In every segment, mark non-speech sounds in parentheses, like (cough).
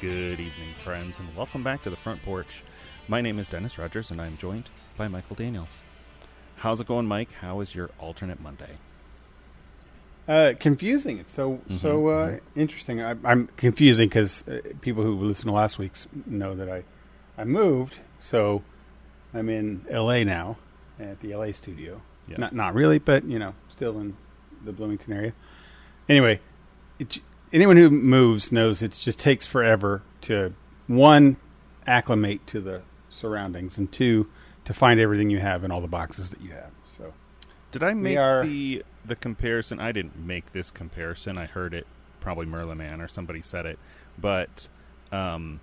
Good evening, friends, and welcome back to the front porch. My name is Dennis Rogers, and I'm joined by Michael Daniels. How's it going, Mike? How is your alternate Monday? Uh, confusing. It's so so uh, interesting. I, I'm confusing because uh, people who listen to last week's know that I I moved, so I'm in L.A. now at the L.A. studio. Yeah. Not not really, but you know, still in the Bloomington area. Anyway, it, anyone who moves knows it just takes forever to one acclimate to the surroundings, and two to find everything you have in all the boxes that you have. So Did I make are- the the comparison? I didn't make this comparison. I heard it probably Merlin Mann or somebody said it, but um,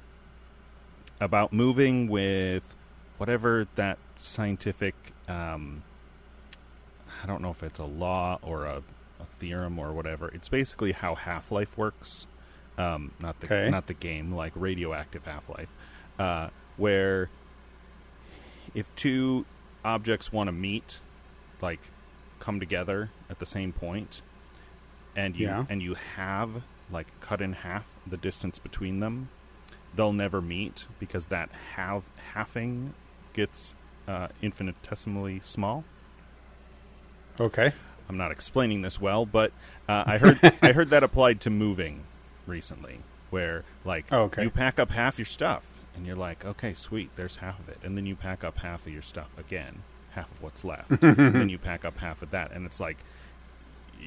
about moving with whatever that scientific. Um, I don't know if it's a law or a, a theorem or whatever. It's basically how Half Life works. Um, not the Okay. not the game, like radioactive Half Life, uh, where if two objects want to meet, like come together at the same point, and you Yeah. and you have like cut in half the distance between them, they'll never meet because that half halving gets uh, infinitesimally small. okay, I'm not explaining this well, but uh, I heard I heard that applied to moving recently, where like Oh, okay. you pack up half your stuff and you're like, okay, sweet, there's half of it, and then you pack up half of your stuff again, half of what's left, (laughs) and then you pack up half of that, and it's like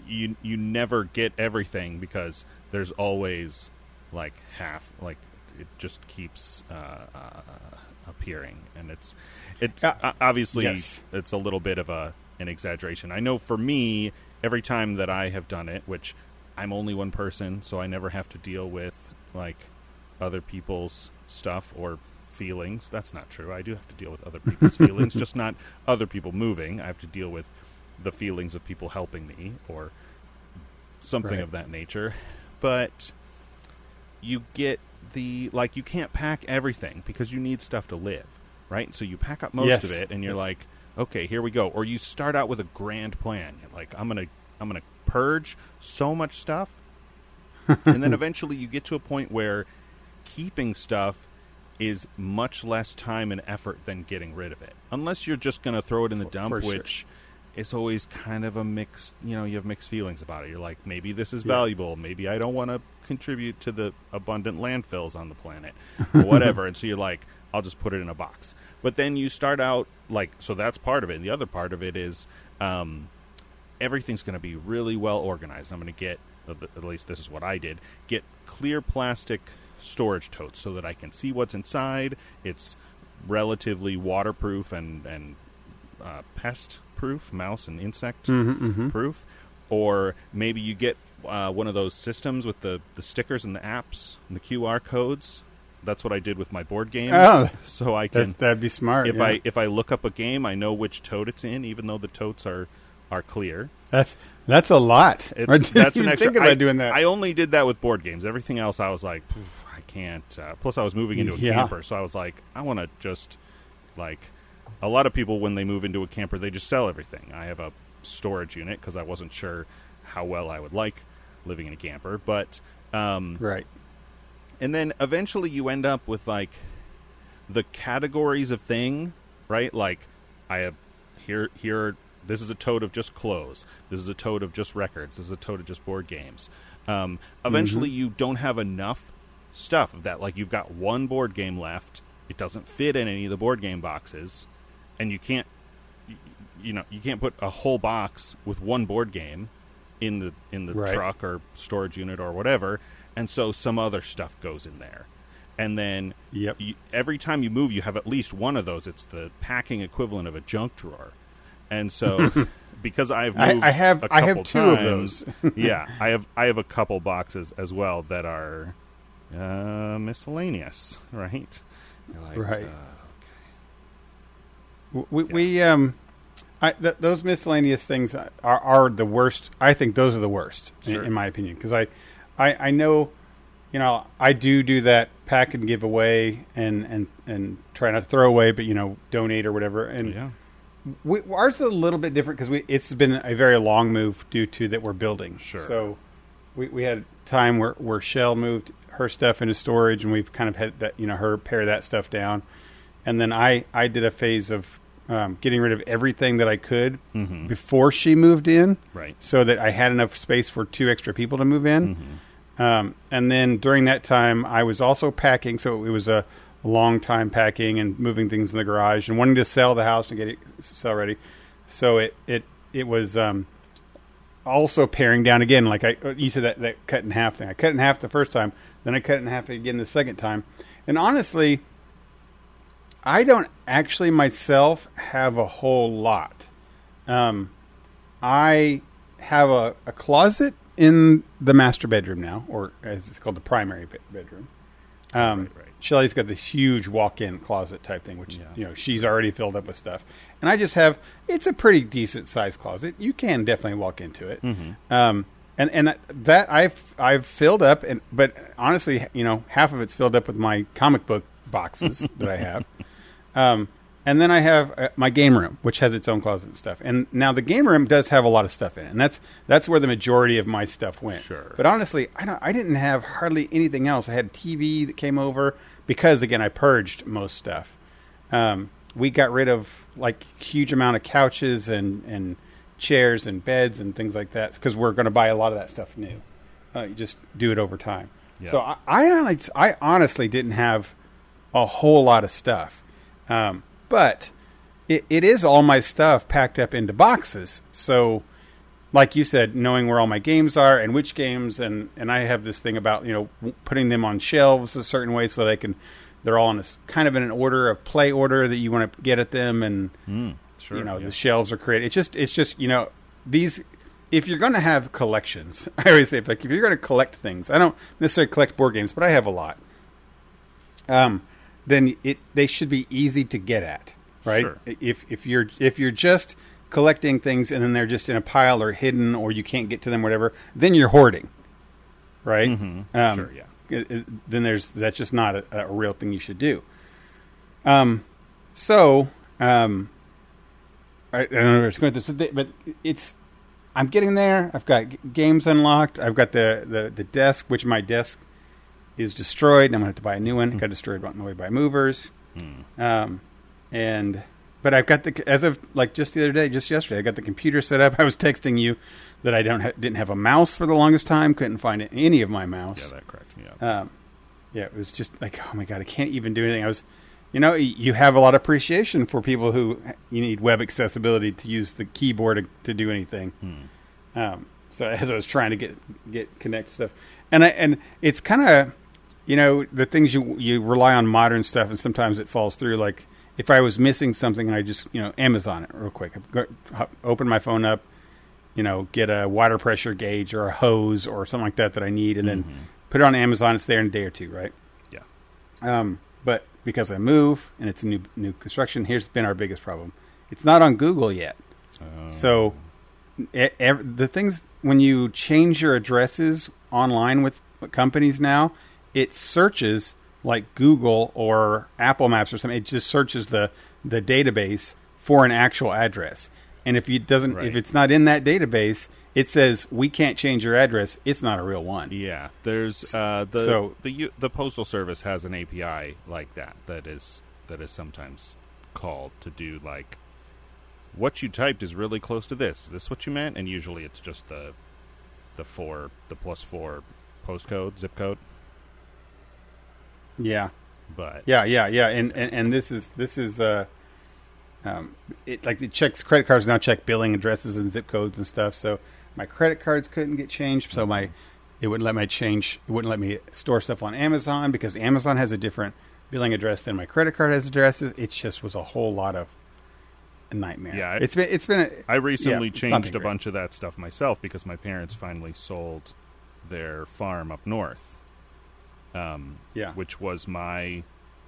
you you never get everything because there's always like half like it just keeps uh, uh, appearing and it's it's Uh, obviously yes. it's a little bit of a an exaggeration. I know for me, every time that I have done it, which I'm only one person, so I never have to deal with like other people's stuff or feelings. That's not true. I do have to deal with other people's (laughs) feelings, just not other people moving. I have to deal with the feelings of people helping me or something Right. of that nature. But you get the like you can't pack everything because you need stuff to live, right? So you pack up most Yes. of it and you're Yes. like, okay, here we go. Or you start out with a grand plan. Like, I'm going to I'm to purge so much stuff. (laughs) and then eventually you get to a point where keeping stuff is much less time and effort than getting rid of it. Unless you're just going to throw it in the dump, for sure. which is always kind of a mixed, you know, you have mixed feelings about it. You're like, maybe this is Yeah. valuable. Maybe I don't want to contribute to the abundant landfills on the planet or (laughs) whatever. and so you're like, I'll just put it in a box. But then you start out like, so that's part of it. And the other part of it is, um, everything's going to be really well organized. I'm going to get, at least this is what I did, get clear plastic storage totes so that I can see what's inside. It's relatively waterproof and and uh, pest proof, mouse and insect Mm-hmm, proof. Or maybe you get uh, one of those systems with the, the stickers and the apps and the QR codes. That's what I did with my board games. Oh, so I can that, that'd be smart. if yeah. I if I look up a game, I know which tote it's in, even though the totes are are clear. That's that's a lot. It's that's an extra. Think about I, doing that. I only did that with board games. Everything else, I was like, I can't. Uh, plus, I was moving into a Yeah. camper, so I was like, I want to just like. A lot of people, when they move into a camper, they just sell everything. I have a storage unit because I wasn't sure how well I would like living in a camper, but um, right. And then eventually you end up with like the categories of thing right? Like i have here here this is a tote of just clothes. This is a tote of just records. This is a tote of just board games. Um, eventually you don't have enough stuff of that. Like you've got one board game left. It doesn't fit in any of the board game boxes. And you can't you, you know you can't put a whole box with one board game in the in the Right. truck or storage unit or whatever and so some other stuff goes in there and then Yep. you, every time you move you have at least one of those it's the packing equivalent of a junk drawer and so (laughs) because i've I- moved I have- a I have two of those. (laughs) yeah (laughs) i have i have a couple boxes as well that are uh, miscellaneous right like, Right. uh, W- We, we um, I, th- those miscellaneous things are, are the worst. I think those are the worst, in- in, my opinion, because I, I, I know, you know, I do do that pack and give away and and and try not to throw away, but you know, donate or whatever. And yeah we, ours is a little bit different because we it's been a very long move due to that we're building. Sure. So we we had time where where Shell moved her stuff into storage, and we've kind of had that you know her pare that stuff down, and then I I did a phase of um, getting rid of everything that I could Mhm. before she moved in, Right. so that I had enough space for two extra people to move in. Um, and then during that time, I was also packing, so it was a long time packing and moving things in the garage and wanting to sell the house and get it sell ready. So it it it was um, also paring down again. Like I you said that that cut in half thing. I cut in half the first time, then I cut in half again the second time. And honestly, I don't actually myself have a whole lot. Um, I have a, a closet in the master bedroom now, or as it's called, the primary bedroom. Um, Right, right. Shelley's got this huge walk-in closet type thing, which Yeah. you know she's already filled up with stuff, and I just have. It's a pretty decent sized closet. You can definitely walk into it. Um, and and that I've I've filled up, and but honestly, you know, half of it's filled up with my comic book boxes (laughs) that I have. Um, and then I have uh, my game room, which has its own closet and stuff. And now the game room does have a lot of stuff in it, and that's that's where the majority of my stuff went. Sure. But honestly, I don't. I didn't have hardly anything else. I had TV that came over because again, I purged most stuff. Um, we got rid of like huge amount of couches and and chairs and beds and things like that because we're going to buy a lot of that stuff new. Uh, you just do it over time. Yeah. So I, I I honestly didn't have a whole lot of stuff, um, but it, it is all my stuff packed up into boxes. So, like you said, knowing where all my games are and which games, and and I have this thing about you know putting them on shelves a certain way so that I can. They're all in a kind of in an order of play order that you want to get at them, and Mm, sure. you know yeah. the shelves are created. It's just it's just you know these. If you're going to have collections, (laughs) I always say like if you're going to collect things, I don't necessarily collect board games, but I have a lot. Um, then it they should be easy to get at, right? Sure. If if you're if you're just collecting things and then they're just in a pile or hidden or you can't get to them, whatever, then you're hoarding, right? Mhm. Um, Sure, yeah. it- it- then there's that's just not a, a real thing you should do. Um, so um, I, I don't know where it's going with this, but it's I'm getting there. I've got g- games unlocked. I've got the, the, the desk, which my desk is destroyed. and I'm going to have to buy a new one. It got destroyed on the way by movers. Um, and but I've got the as of like just the other day, just yesterday, I got the computer set up. (laughs) I was texting you that I don't ha- didn't have a mouse for the longest time. Couldn't find any of my mouse. Yeah, that cracked me up. Um, yeah, it was just like, oh my god, I can't even do anything. I was, you know, you have a lot of appreciation for people who you need web accessibility to use the keyboard to, to do anything. Um, so (laughs) as I was trying to get get connect stuff, and I and it's kind of, you know, the things you you rely on modern stuff, and sometimes it falls through. Like if I was missing something, I just you know Amazon it real quick. Open my phone up, you know, get a water pressure gauge or a hose or something like that that I need, and then put it on Amazon. It's there in a day or two, right? yeah. Um, but because I move and it's a new new construction, here's been our biggest problem. It's not on Google yet. Oh. So the things when you change your addresses online with companies now, it searches like Google or Apple Maps or something. It just searches the the database for an actual address. And if it doesn't, Right. if it's not in that database, it says we can't change your address. It's not a real one. Yeah, there's uh, the So- the the postal service has an API like that that is that is sometimes called to do like what you typed is really close to this. Is this what you meant? And usually it's just the the four the plus four postcode zip code. Yeah. But Yeah, yeah, yeah, and and, and this is this is uh, um, it like it checks credit cards now check billing addresses and zip codes and stuff. So my credit cards couldn't get changed, so my it wouldn't let me change. It wouldn't let me store stuff on Amazon because Amazon has a different billing address than my credit card has addresses. It just was a whole lot of a nightmare. Yeah, it's been it's been. A, I recently yeah, changed a great. bunch of that stuff myself because my parents finally sold their farm up north. Um, Yeah. which was my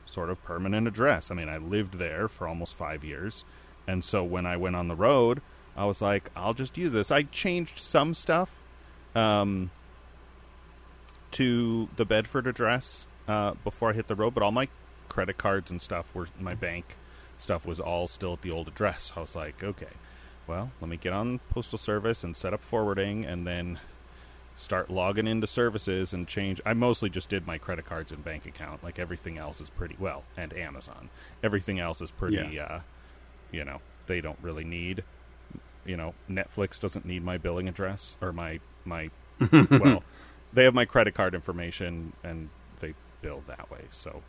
sort of permanent address. I mean, I lived there for almost five years, and so when I went on the road, I was like, I'll just use this. I changed some stuff um, to the Bedford address uh, before I hit the road, but all my credit cards and stuff were my bank stuff was all still at the old address. I was like, okay, well, let me get on postal service and set up forwarding, and then start logging into services and change. I mostly just did my credit cards and bank account. Like everything else is pretty well, and Amazon. Everything else is pretty. Yeah. Uh, you know, they don't really need. You know, Netflix doesn't need my billing address or my my. (laughs) well, they have my credit card information and they bill that way. So,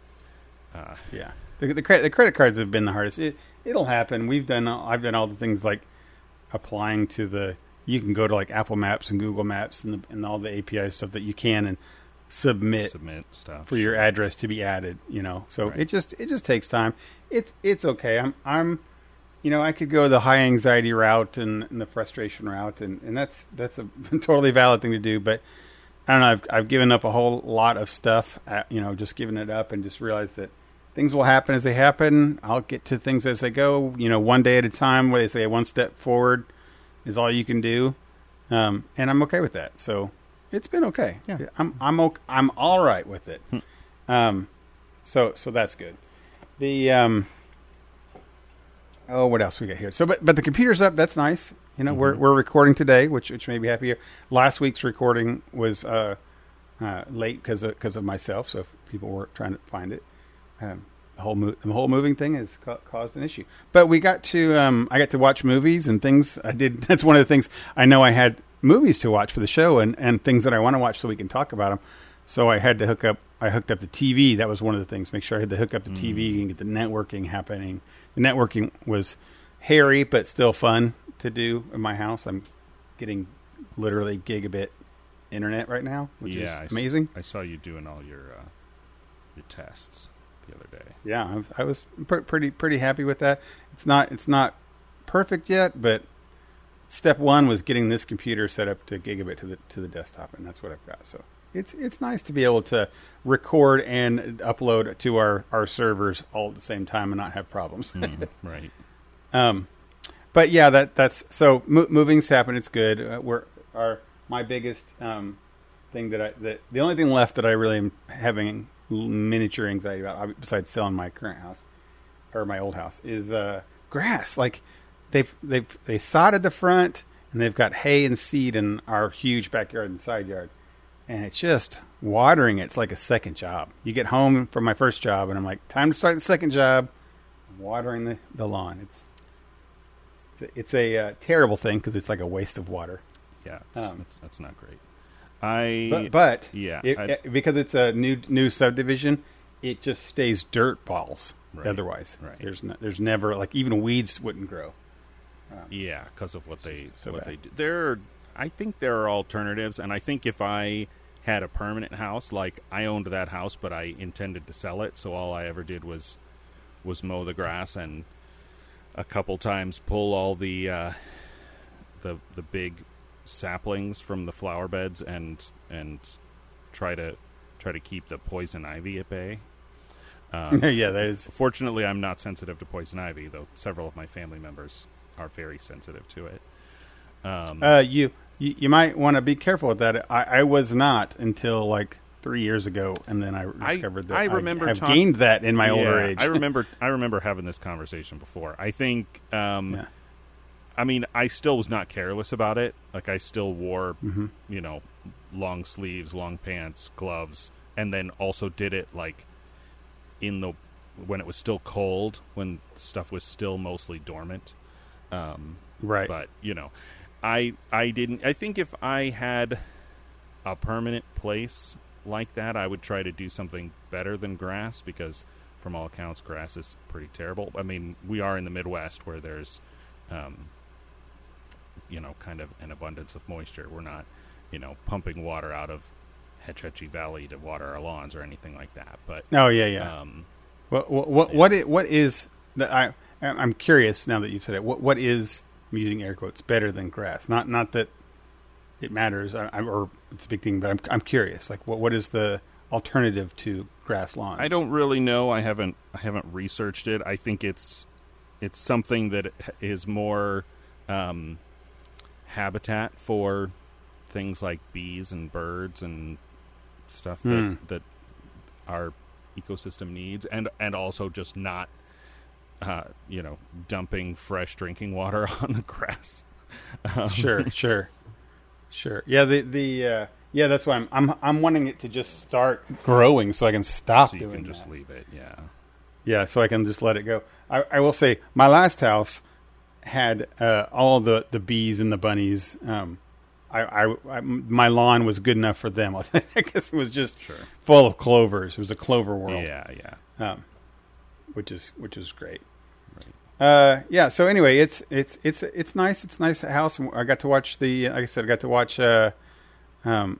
uh, Yeah, the, the credit the credit cards have been the hardest. It it'll happen. We've done. I've done all the things like applying to the. You can go to like Apple Maps and Google Maps and, the, and all the API stuff that you can and submit submit stuff for your address to be added. You know, so Right. it just it just takes time. It's it's okay. I'm I'm, you know, I could go the high anxiety route and, and the frustration route, and, and that's that's a (laughs) totally valid thing to do. But I don't know. I've I've given up a whole lot of stuff. uh you know, just giving it up and just realized that things will happen as they happen. I'll get to things as they go. You know, one day at a time. Where they say one step forward is all you can do, um, and I'm okay with that. So it's been okay. Yeah. I'm I'm okay, I'm all right with it. um, so so that's good. The um, oh, what else we got here? So, but but the computer's up. That's nice. You know, we're we're recording today, which which made me happy. Last week's recording was uh, uh, late because of, because of myself. So if people were trying to find it, um, whole mo- the whole moving thing has ca- caused an issue. But we got to um, I got to watch movies and things. I did. (laughs) That's one of the things I know I had movies to watch for the show and and things that I want to watch so we can talk about them. So I had to hook up. I hooked up the TV. That was one of the things. Make sure I had to hook up the TV and get the networking happening. The networking was hairy but still fun to do in my house. I'm getting literally gigabit internet right now, which yeah, is amazing. I saw you doing all your uh, your tests the other day. yeah, I've- I was pr- pretty pretty happy with that. It's not it's not perfect yet, but step one was getting this computer set up to gigabit to the to the desktop, and that's what I've got. So it's it's nice to be able to record and upload to our our servers all at the same time and not have problems. Mm, (laughs) right. Um, but yeah, that that's so mo- moving's happen. It's good. Uh, we're our my biggest um, thing that I that the only thing left that I really am having miniature anxiety about, besides selling my current house or my old house, is uh, grass. Like they've they've they sodded the front and they've got hay and seed in our huge backyard and side yard, and it's just watering. It's like a second job. You get home from my first job, and I'm like, time to start the second job. I'm Watering the, the lawn. It's it's a, it's a uh, terrible thing because it's like a waste of water. Yeah, it's, Um, that's, that's not great. I But, but yeah, it, I- it- because it's a new new subdivision, it just stays dirt balls. Right, Otherwise, right. there's no, there's never like even weeds wouldn't grow. Yeah, because of what they so what bad. they do. There, are, I think there are alternatives, and I think if I had a permanent house, like I owned that house, but I intended to sell it, so all I ever did was was mow the grass and a couple times pull all the uh, the the big saplings from the flower beds and and try to try to keep the poison ivy at bay. (laughs) Um, yeah, that is. Fortunately, I'm not sensitive to poison ivy, though several of my family members are very sensitive to it. Um, Uh, you, you you might want to be careful with that. I, I was not until like three years ago, and then I I- discovered that I remember I have talk- gained that in my older age. I remember (laughs) I remember having this conversation before. I think um, Yeah. I mean, I still was not careless about it. Like I still wore, Mm-hmm. you know, long sleeves, long pants, gloves, and then also did it like in the when it was still cold, when stuff was still mostly dormant. Um, right. but you know, I I didn't. I think if I had a permanent place like that, I would try to do something better than grass because, from all accounts, grass is pretty terrible. I mean, we are in the Midwest where there's, um, you know, kind of an abundance of moisture. We're not, you know, pumping water out of Hetch Hetchy Valley to water our lawns or anything like that. But oh yeah, yeah. um, What what what what, i- what is that? I I'm curious now that you've said it. What what is I'm using air quotes better than grass? Not not that it matters I, I, or it's a big thing, but I'm I'm curious. Like what what is the alternative to grass lawns? I don't really know. I haven't I haven't researched it. I think it's it's something that is more um, habitat for things like bees and birds and stuff that Hmm. that our ecosystem needs, and and also just not uh, you know dumping fresh drinking water (laughs) on the grass. Um, Sure, (laughs) sure, sure. Yeah, the the uh, Yeah, that's why I'm I'm I'm wanting it to just start growing so I can stop So you doing can just that. leave it. Yeah. Yeah, so I can just let it go. I, I will say my last house had uh, all the the bees and the bunnies. Um, I, I, I my lawn was good enough for them. (laughs) I guess it was just Sure. full of clovers. It was a clover world. Yeah, yeah. um, which is which is great. Uh, yeah. So anyway, it's it's it's it's nice. It's a nice house. I got to watch the. Like I said, I got to watch uh, um,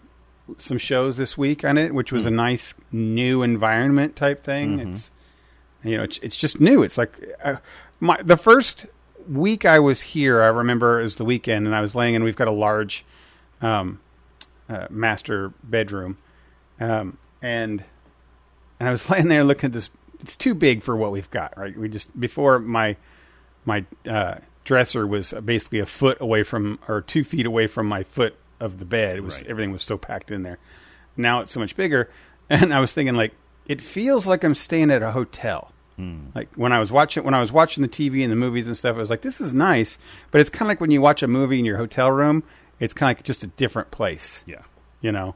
some shows this week on it, which was a nice new environment type thing. It's you know, it's, it's just new. It's like uh, my the first week I was here. I remember it was the weekend, and I was laying, and we've got a large um, uh, master bedroom, um, and and I was (laughs) laying there looking at this. It's too big for what we've got, right? We just before my my uh, dresser was basically a foot away from or two feet away from my foot of the bed. It was Right. everything was so packed in there. Now it's so much bigger, (laughs) and I was thinking like it feels like I'm staying at a hotel. Like when I was watching when I was watching the TV and the movies and stuff, I was like, this is nice, but it's kind of like when you watch a movie in your hotel room. It's kind of like just a different place Yeah. you know.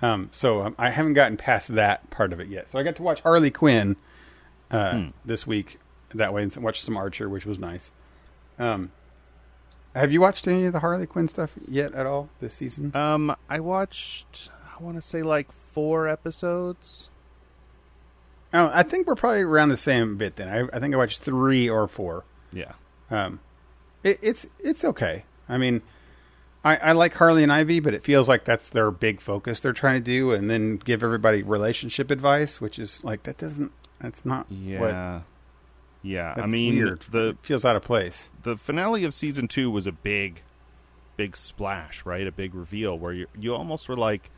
Um, so um, I haven't gotten past that part of it yet. So I got to watch Harley Quinn uh, this week that way and watch some Archer, which was nice. Um, have you watched any of the Harley Quinn stuff yet at all this season? Um, I watched. I want to say like four episodes. Oh, I think we're probably around the same bit then. I, I think I watched three or four. Yeah. Um, it, it's it's okay. I mean, I, I like Harley and Ivy, but it feels like that's their big focus they're trying to do, and then give everybody relationship advice, which is like that doesn't. That's not what Yeah. Yeah. That's I mean, weird. the it feels out of place. the finale of season two was a big, big splash, right? A big reveal where you you almost were like,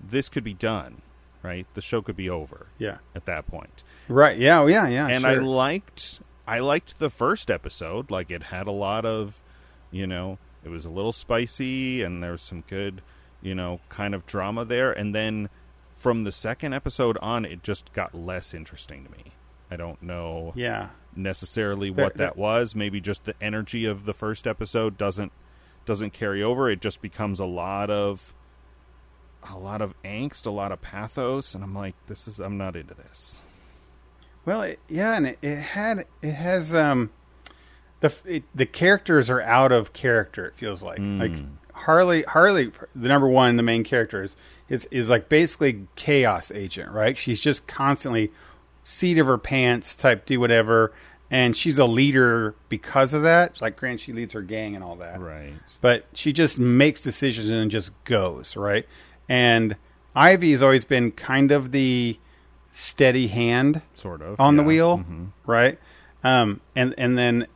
this could be done, right? The show could be over Yeah. at that point. Right. Yeah. Yeah. Yeah. and sure. I liked I liked the first episode. Like it had a lot of, you know, it was a little spicy and there was some good, you know, kind of drama there. And then from the second episode on, it just got less interesting to me. I don't know yeah. necessarily There- what there- that was. Maybe just the energy of the first episode doesn't doesn't carry over. It just becomes a lot of a lot of angst, a lot of pathos, and I'm like, this is I'm not into this. Well, it, yeah, and it, it had it has um the it, the characters are out of character. It feels like like Harley Harley the number one the main character is is, is like basically chaos agent, right? She's just constantly seat of her pants type do whatever, and she's a leader because of that. Like, Grant, she leads her gang and all that, Right. but she just makes decisions and just goes right. And Ivy has always been kind of the steady hand Sort of. on the yeah. wheel, Mhm. right? Um, and and then,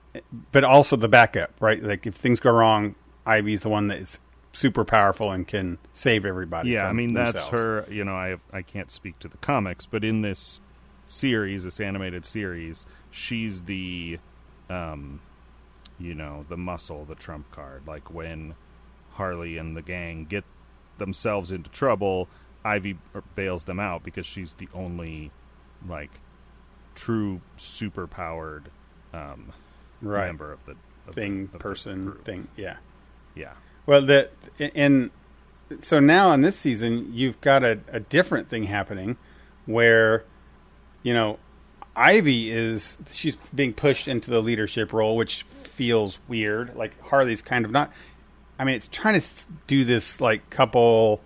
but also the backup, right? Like if things go wrong, Ivy's the one that is super powerful and can save everybody. Yeah, I mean that's her. You know, I have, I can't speak to the comics, but in this series, this animated series, she's the, um, you know, the muscle, the trump card. Like when Harley and the gang get themselves into trouble, Ivy bails them out because she's the only, like, true superpowered um, right member of the of thing, the, of the person, group. thing. Yeah. Yeah. Well, the and so now in this season, you've got a, a different thing happening, where you know Ivy is she's being pushed into the leadership role, which feels weird. Like Harley's kind of not. I mean, it's trying to do this like couple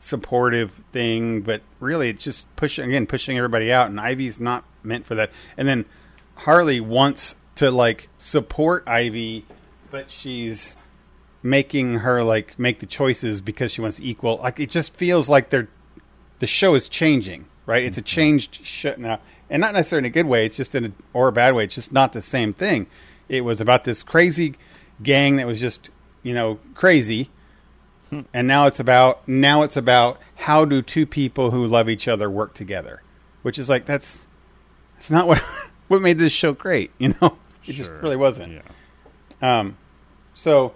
supportive thing, but really it's just pushing again, pushing everybody out, and Ivy's not meant for that. And then Harley wants to like support Ivy, but she's making her like make the choices because she wants equal. Like it just feels like they're the show is changing, right? It's a mm-hmm. changed show now, and not necessarily in a good way. It's just in a or a bad way. It's just not the same thing. It was about this crazy gang that was just you know crazy, and now it's about now it's about how do two people who love each other work together, which is like that's that's not what (laughs) what made this show great. You know, (laughs) it just really wasn't. Yeah. Um, so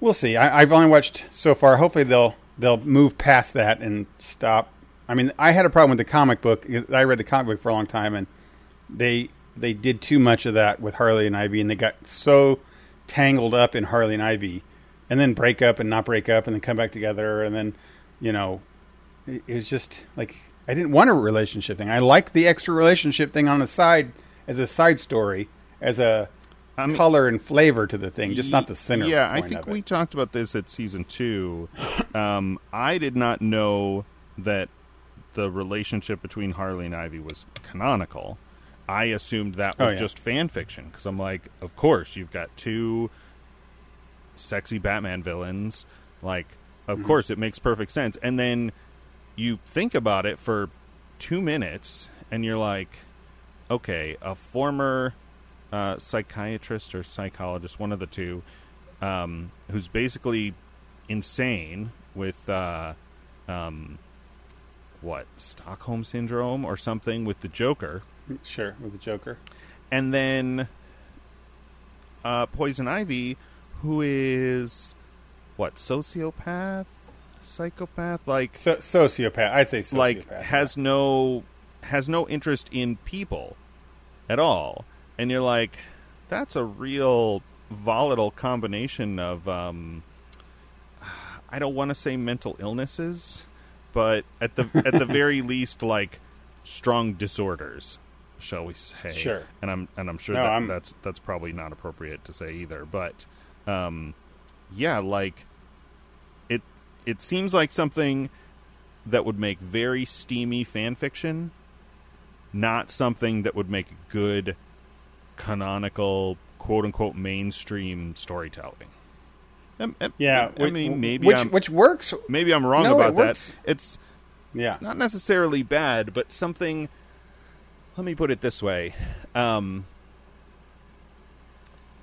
we'll see. I, I've only watched so far. Hopefully they'll they'll move past that and stop. I mean, I had a problem with the comic book. I read the comic book for a long time, and they they did too much of that with Harley and Ivy, and they got so tangled up in Harley and Ivy, and then break up and not break up, and then come back together, and then you know it, it was just like I didn't want a relationship thing. I like the extra relationship thing on the side as a side story, as a I mean- color and flavor to the thing, just not the center. Yeah, I think we talked about this at season two. Um, I did not know that the relationship between Harley and Ivy was canonical. I assumed that was Oh, yeah. just fan fiction because I'm like, of course, you've got two sexy Batman villains. Like, of Mm-hmm. course, it makes perfect sense. And then you think about it for two minutes, and you're like, okay, a former uh, psychiatrist or psychologist, one of the two, um, who's basically insane with uh, um, what Stockholm syndrome or something with the Joker, sure with the Joker. and then uh, Poison Ivy, who is what sociopath, psychopath, like So, sociopath. I'd say sociopath. like has no has no interest in people at all and you're like that's a real volatile combination of um i don't want to say mental illnesses but at the at the (laughs) very least like strong disorders shall we say Sure. and i'm and i'm sure No, that I'm- that's that's probably not appropriate to say either but um yeah like it it seems like something that would make very steamy fan fiction, not something that would make good canonical quote unquote mainstream storytelling. Yeah. I mean maybe which I'm which works. maybe I'm wrong No, about that. It's Yeah. not necessarily bad, but something. Let me put it this way: um,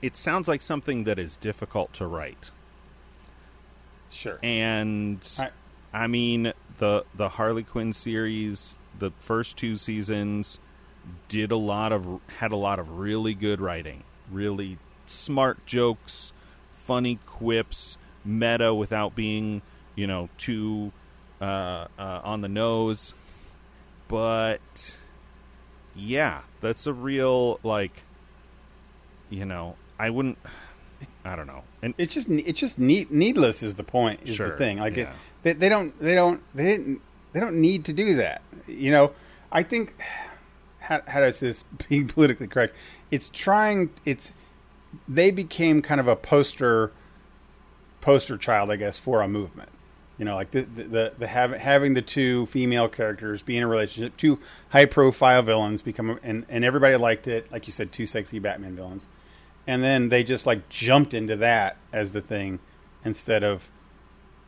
it sounds like something that is difficult to write, Sure. and I- I mean the the Harley Quinn series, the first two seasons did a lot of had a lot of really good writing, really smart jokes, funny quips, meta without being you know too uh, uh, on the nose. But yeah, that's a real like you know I wouldn't I don't know and It's just it's just need, needless is the point is Sure, the thing. Like yeah. it, they, they don't they don't they didn't they don't need to do that. You know, I think (sighs) how how does this (laughs) be politically correct? It's trying it's they became kind of a poster poster child, I guess, for a movement. You know, like the the, the, the having having the two female characters be in a relationship, two high profile villains become, and and everybody liked it. Like you said, two sexy Batman villains, and then they just like jumped into that as the thing instead of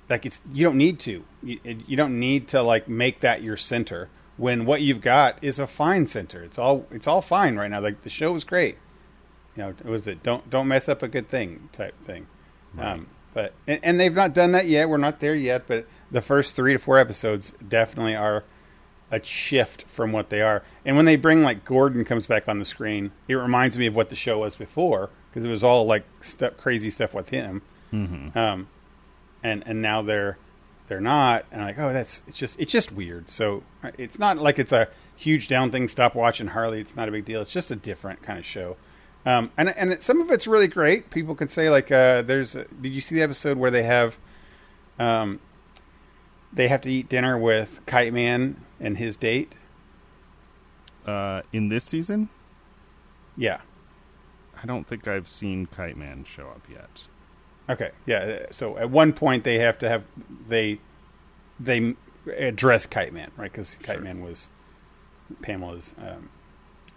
like it's you don't need to you, you don't need to like make that your center when what you've got is a fine center. It's all it's all fine right now. Like the show was great. You know, it was it don't don't mess up a good thing type thing. Um, but and, and they've not done that yet. We're not there yet. But the first three to four episodes definitely are a shift from what they are. And when they bring like Gordon comes back on the screen, it reminds me of what the show was before because it was all like stuff, crazy stuff with him. Mhm. Um, and and now they're they're not, and I'm like, oh, that's it's just it's just weird. So uh, it's not like it's a huge down thing. Stop watching Harley. It's not a big deal. It's just a different kind of show. Um, and and it, some of it's really great. People can say like, uh, there's. A, did you see the episode where they have, um, they have to eat dinner with Kite Man and his date? uh, in this season, Yeah. I don't think I've seen Kite Man show up yet. Okay. Yeah. So at one point they have to have they they address Kite Man, right? Because Kite Sure. Man was Pamela's um,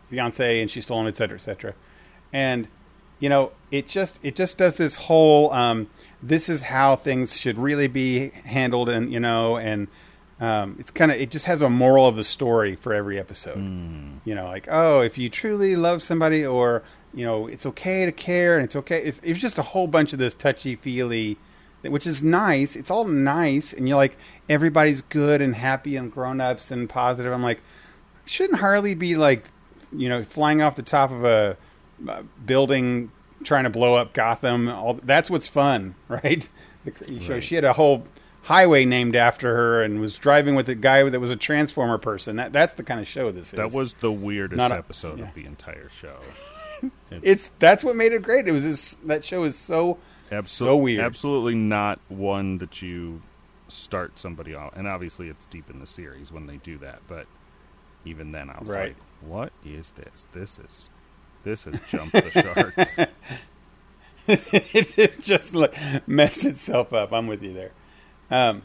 fiance, and she stole him, et cetera, et cetera. And you know, it just it just does this whole um, this is how things should really be handled, and you know, and um, it's kind of it just has a moral of the story for every episode. You know, like oh, if you truly love somebody, or you know, it's okay to care, and it's okay. It's, it's just a whole bunch of this touchy feely, which is nice. It's all nice, and you're like everybody's good and happy and grown ups and positive. I'm like, shouldn't Harley be like, you know, flying off the top of a, building trying to blow up Gotham? All that's what's fun, (laughs) right? The, Right. she had a whole highway named after her and was driving with a guy that was a transformer person. That that's the kind of show this is. That was the weirdest a- episode yeah. of the entire show. (laughs) it's that's what made it great. It was this that show is so Absol- so weird. Absolutely not one that you start somebody off, and obviously it's deep in the series when they do that. But even then, I was Right. like, "What is this? This is this has jumped the shark." (laughs) it, it just like messed itself up. I'm with you there. Um,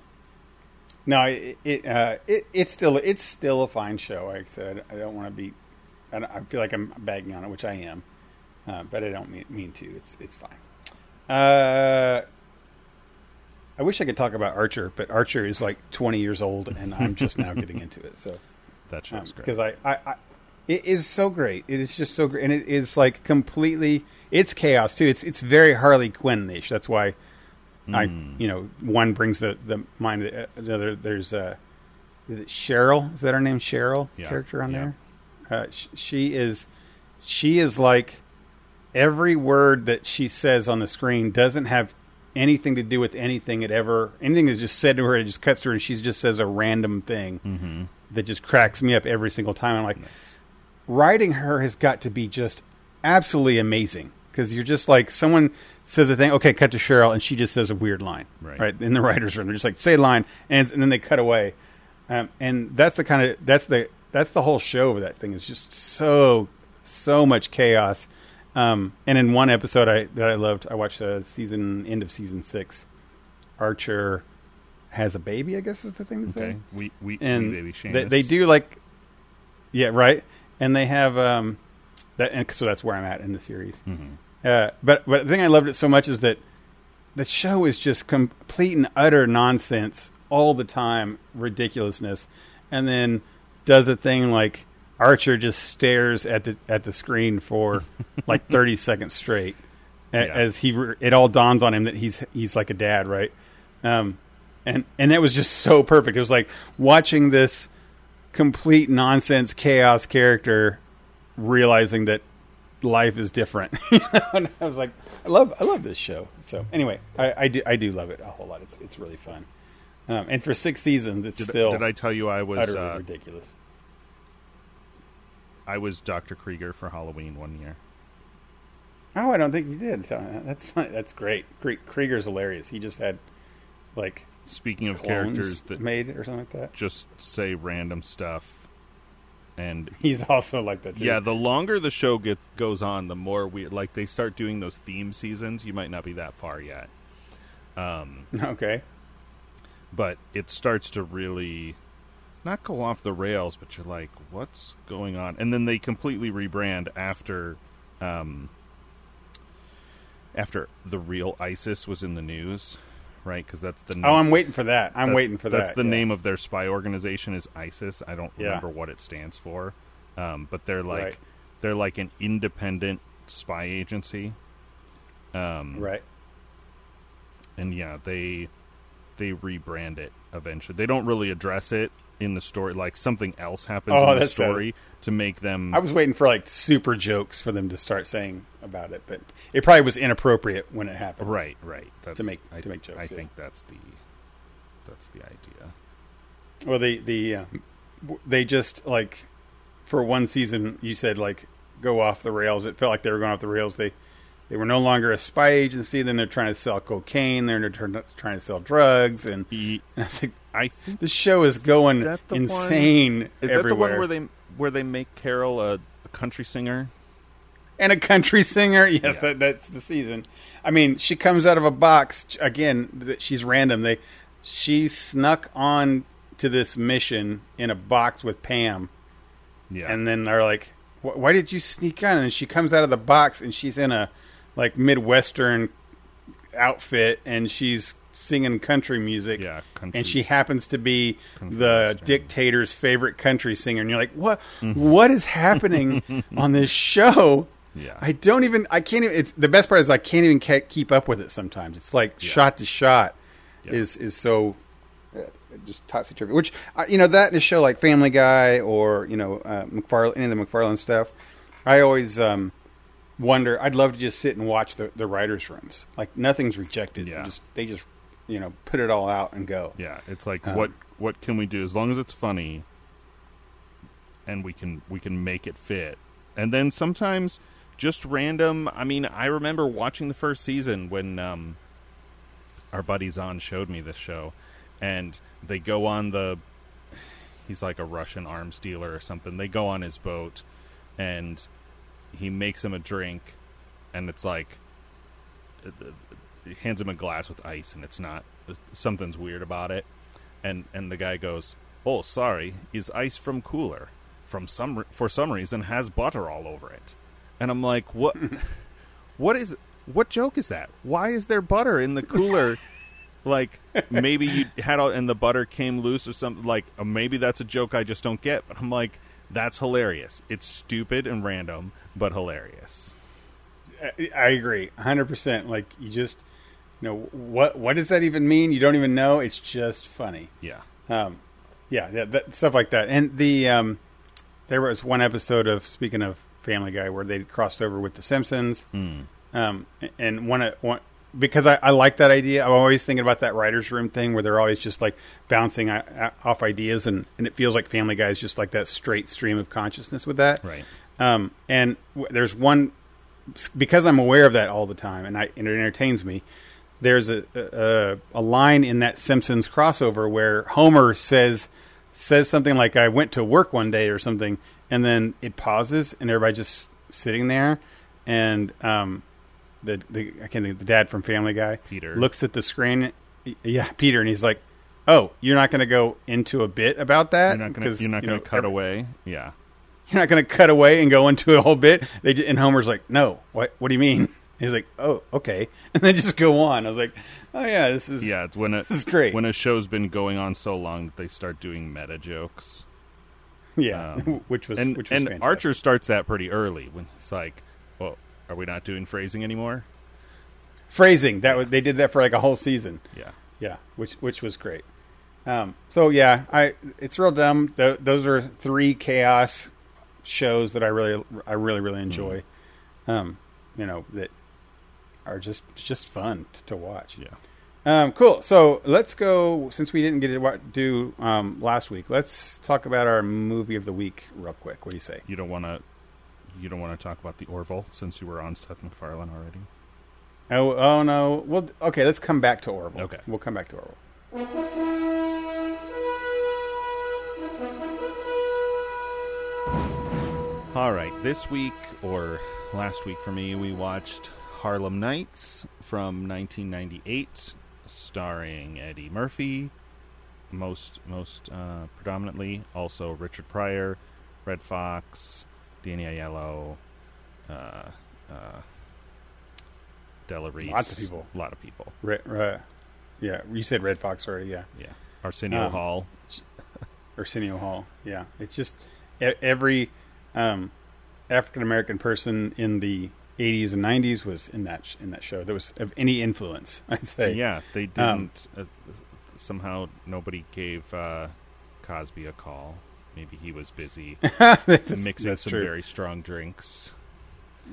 no, it it, uh, it it's still it's still a fine show. Like I said, I don't want to be. I, I feel like I'm bagging on it, which I am, uh, but I don't mean, mean to. It's it's fine. Uh, I wish I could talk about Archer, but Archer is like 20 years old, and I'm just now getting into it. So (laughs) that show's great. because I, I, I, it is so great. It is just so great, and it is like completely. It's chaos too. It's it's very Harley Quinn-ish. That's why I, Hmm. you know, one brings the the mind. the Another, there's uh, is it Cheryl? Is that her name? Cheryl Yeah, character on yeah. there. Uh, sh- she is, she is like every word that she says on the screen doesn't have anything to do with anything it ever anything that's just said to her. It just cuts to her, and she just says a random thing Mm-hmm. that just cracks me up every single time. I'm like, Nice. writing her has got to be just absolutely amazing because you're just like someone says a thing, okay, cut to Cheryl, and she just says a weird line, Right. in the writers' room. They're just like say a line, and, and then they cut away, um, and that's the kind of that's the that's the whole show of that thing is just so so much chaos. Um, and in one episode I that I loved, I watched the season end of season six. Archer has a baby, I guess is the thing to say we we, and we baby they, they do like yeah right and they have um that and so that's where i'm at in the series Mhm. Uh, but but the thing i loved it so much is that the show is just complete and utter nonsense all the time ridiculousness. And then does a thing like archer just stares at the at the screen for (laughs) like 30 seconds straight Yeah. as he re- it all dawns on him that he's he's like a dad right? Um and and that was just so perfect. It was like watching this complete nonsense chaos character realizing that life is different (laughs) you know? and i was like i love i love this show so anyway i i do i do love it a whole lot it's it's really fun um, and for six seasons it's Did, still did I tell you I was utterly uh, ridiculous I was Dr. Krieger for Halloween one year. oh i don't think you did that. that's fun that's great Krie- krieger's hilarious he just had like Speaking of characters that made or something like that just say random stuff, and he's also like that too yeah, the longer the show gets goes on, the more we like they start doing those theme seasons. You might not be that far yet, um, (laughs) okay but it starts to really not go off the rails. But you're like, what's going on? And then they completely rebrand after. Um, after the real ISIS was in the news, right? Because that's the oh i'm waiting for that i'm That's- waiting for that That's the yeah. name of their spy organization is ISIS. I don't Yeah. remember what it stands for, um, but they're like Right. they're like an independent spy agency. Um, right And yeah, they they rebrand it eventually. They don't really address it in the story. Like something else happens Oh, in the that's sad. story to make them. I was waiting for like super jokes for them to start saying about it, but it probably was inappropriate when it happened. right, right. That's, make- I, to make jokes, I yeah. think that's the that's the idea. Well, the the um, they just like for one season you said like go off the rails. It felt like they were going off the rails. They they were no longer a spy agency. Then they're trying to sell cocaine. They're trying to sell drugs, and, and I was like, I think this show is going the one- insane is everywhere. that the one where they where they make Carol a, a country singer? and a country singer. (laughs) Yes, Yeah. that, that's the season. I mean, she comes out of a box again. She's random. They she snuck on to this mission in a box with Pam, Yeah, and then they're like, "Why did you sneak on?" And she comes out of the box, and she's in a like midwestern outfit, and she's singing country music. Yeah, country- and she happens to be country the western. dictator's favorite country singer, and you're like, "What? what is happening (laughs) on this show?" Yeah. I don't even. I can't even. It's, the best part is I can't even keep up with it. Sometimes it's like shot to shot Yeah. is is so uh, just topsy turvy. Which uh, you know that in a show like Family Guy or you know uh, MacFarlane, any of the MacFarlane stuff. I always um, wonder. I'd love to just sit and watch the the writers' rooms. Like nothing's rejected. Yeah. Just they just you know put it all out and go. Yeah, it's like Um, what what can we do as long as it's funny and we can we can make it fit. And then sometimes just random, I mean, I remember watching the first season when um our buddy Zahn showed me this show and they go on the. He's like a Russian arms dealer or something. They go on his boat, and he makes him a drink, and it's like hands him a glass with ice, and it's not something's weird about it, and and the guy goes, "Oh, sorry, is ice from cooler? From some for some reason has butter all over it," and I'm like, "What? (laughs) what is? What joke is that? Why is there butter in the cooler?" (laughs) like maybe you had all, and the butter came loose or something. Like uh, maybe that's a joke I just don't get. But I'm like, that's hilarious. It's stupid and random, but hilarious. I, I agree, hundred percent. Like you just, you know, what what does that even mean? You don't even know. It's just funny. Yeah. Um, yeah, yeah that, stuff like that. And the um, there was one episode of speaking of Family Guy where they crossed over with The Simpsons. Um, and one, one because I, I like that idea. I'm always thinking about that writers' room thing where they're always just like bouncing a- a- off ideas, and, and it feels like Family Guy is just like that straight stream of consciousness with that. Right. Um, and w- there's one because I'm aware of that all the time, and, I, and it entertains me. There's a, a a line in that Simpsons crossover where Homer says says something like "I went to work one day" or something, and then it pauses, and everybody just sitting there, and um, the the I can't think the dad from Family Guy Peter. looks at the screen, yeah, Peter, and he's like, "Oh, you're not going to go into a bit about that? You're not gonna 'Cause, you're not gonna know, cut every- away. Yeah. you're not going to cut away and go into a whole bit. They and Homer's like, no, what? What do you mean? He's like, oh, okay, (laughs) and then just go on. I was like, oh yeah, this is Yeah, it's when a This is great. when a show's been going on so long that they start doing meta jokes. yeah, Um, (laughs) which was and which was and fantastic. Archer starts that pretty early when it's like, "Well, are we not doing phrasing anymore?" phrasing that was they did that for like a whole season. Yeah. Yeah, which which was great. Um, so yeah, I it's real dumb. Th- those are three chaos shows that I really I really really enjoy. Um, you know that are just just fun t- to watch. Yeah. Um, cool. So let's go. Since we didn't get to do um, last week, let's talk about our movie of the week real quick. What do you say? You don't want to you don't want to talk about the Orville since you were on Seth MacFarlane already. Oh, oh no. Well, okay. Let's come back to Orville. Okay. we'll come back to Orville. All right, this week or last week for me, we watched Harlem Nights from 1998, starring Eddie Murphy, most most uh, predominantly, also Richard Pryor, Redd Foxx, Danny Aiello, uh, uh, Della Reese, Lots of people. a lot of people. Re- uh, yeah, you said Redd Foxx already. Yeah, Yeah, Arsenio Um, Hall. (laughs) Arsenio Hall. Yeah, it's just every um, African American person in the 80s and 90s was in that sh- in that show. That was of any influence, (laughs) I'd say. Yeah, they Um, didn't. uh, somehow, nobody gave uh, Cosby a call. Maybe he was busy (laughs) that's, mixing that's some true. very strong drinks.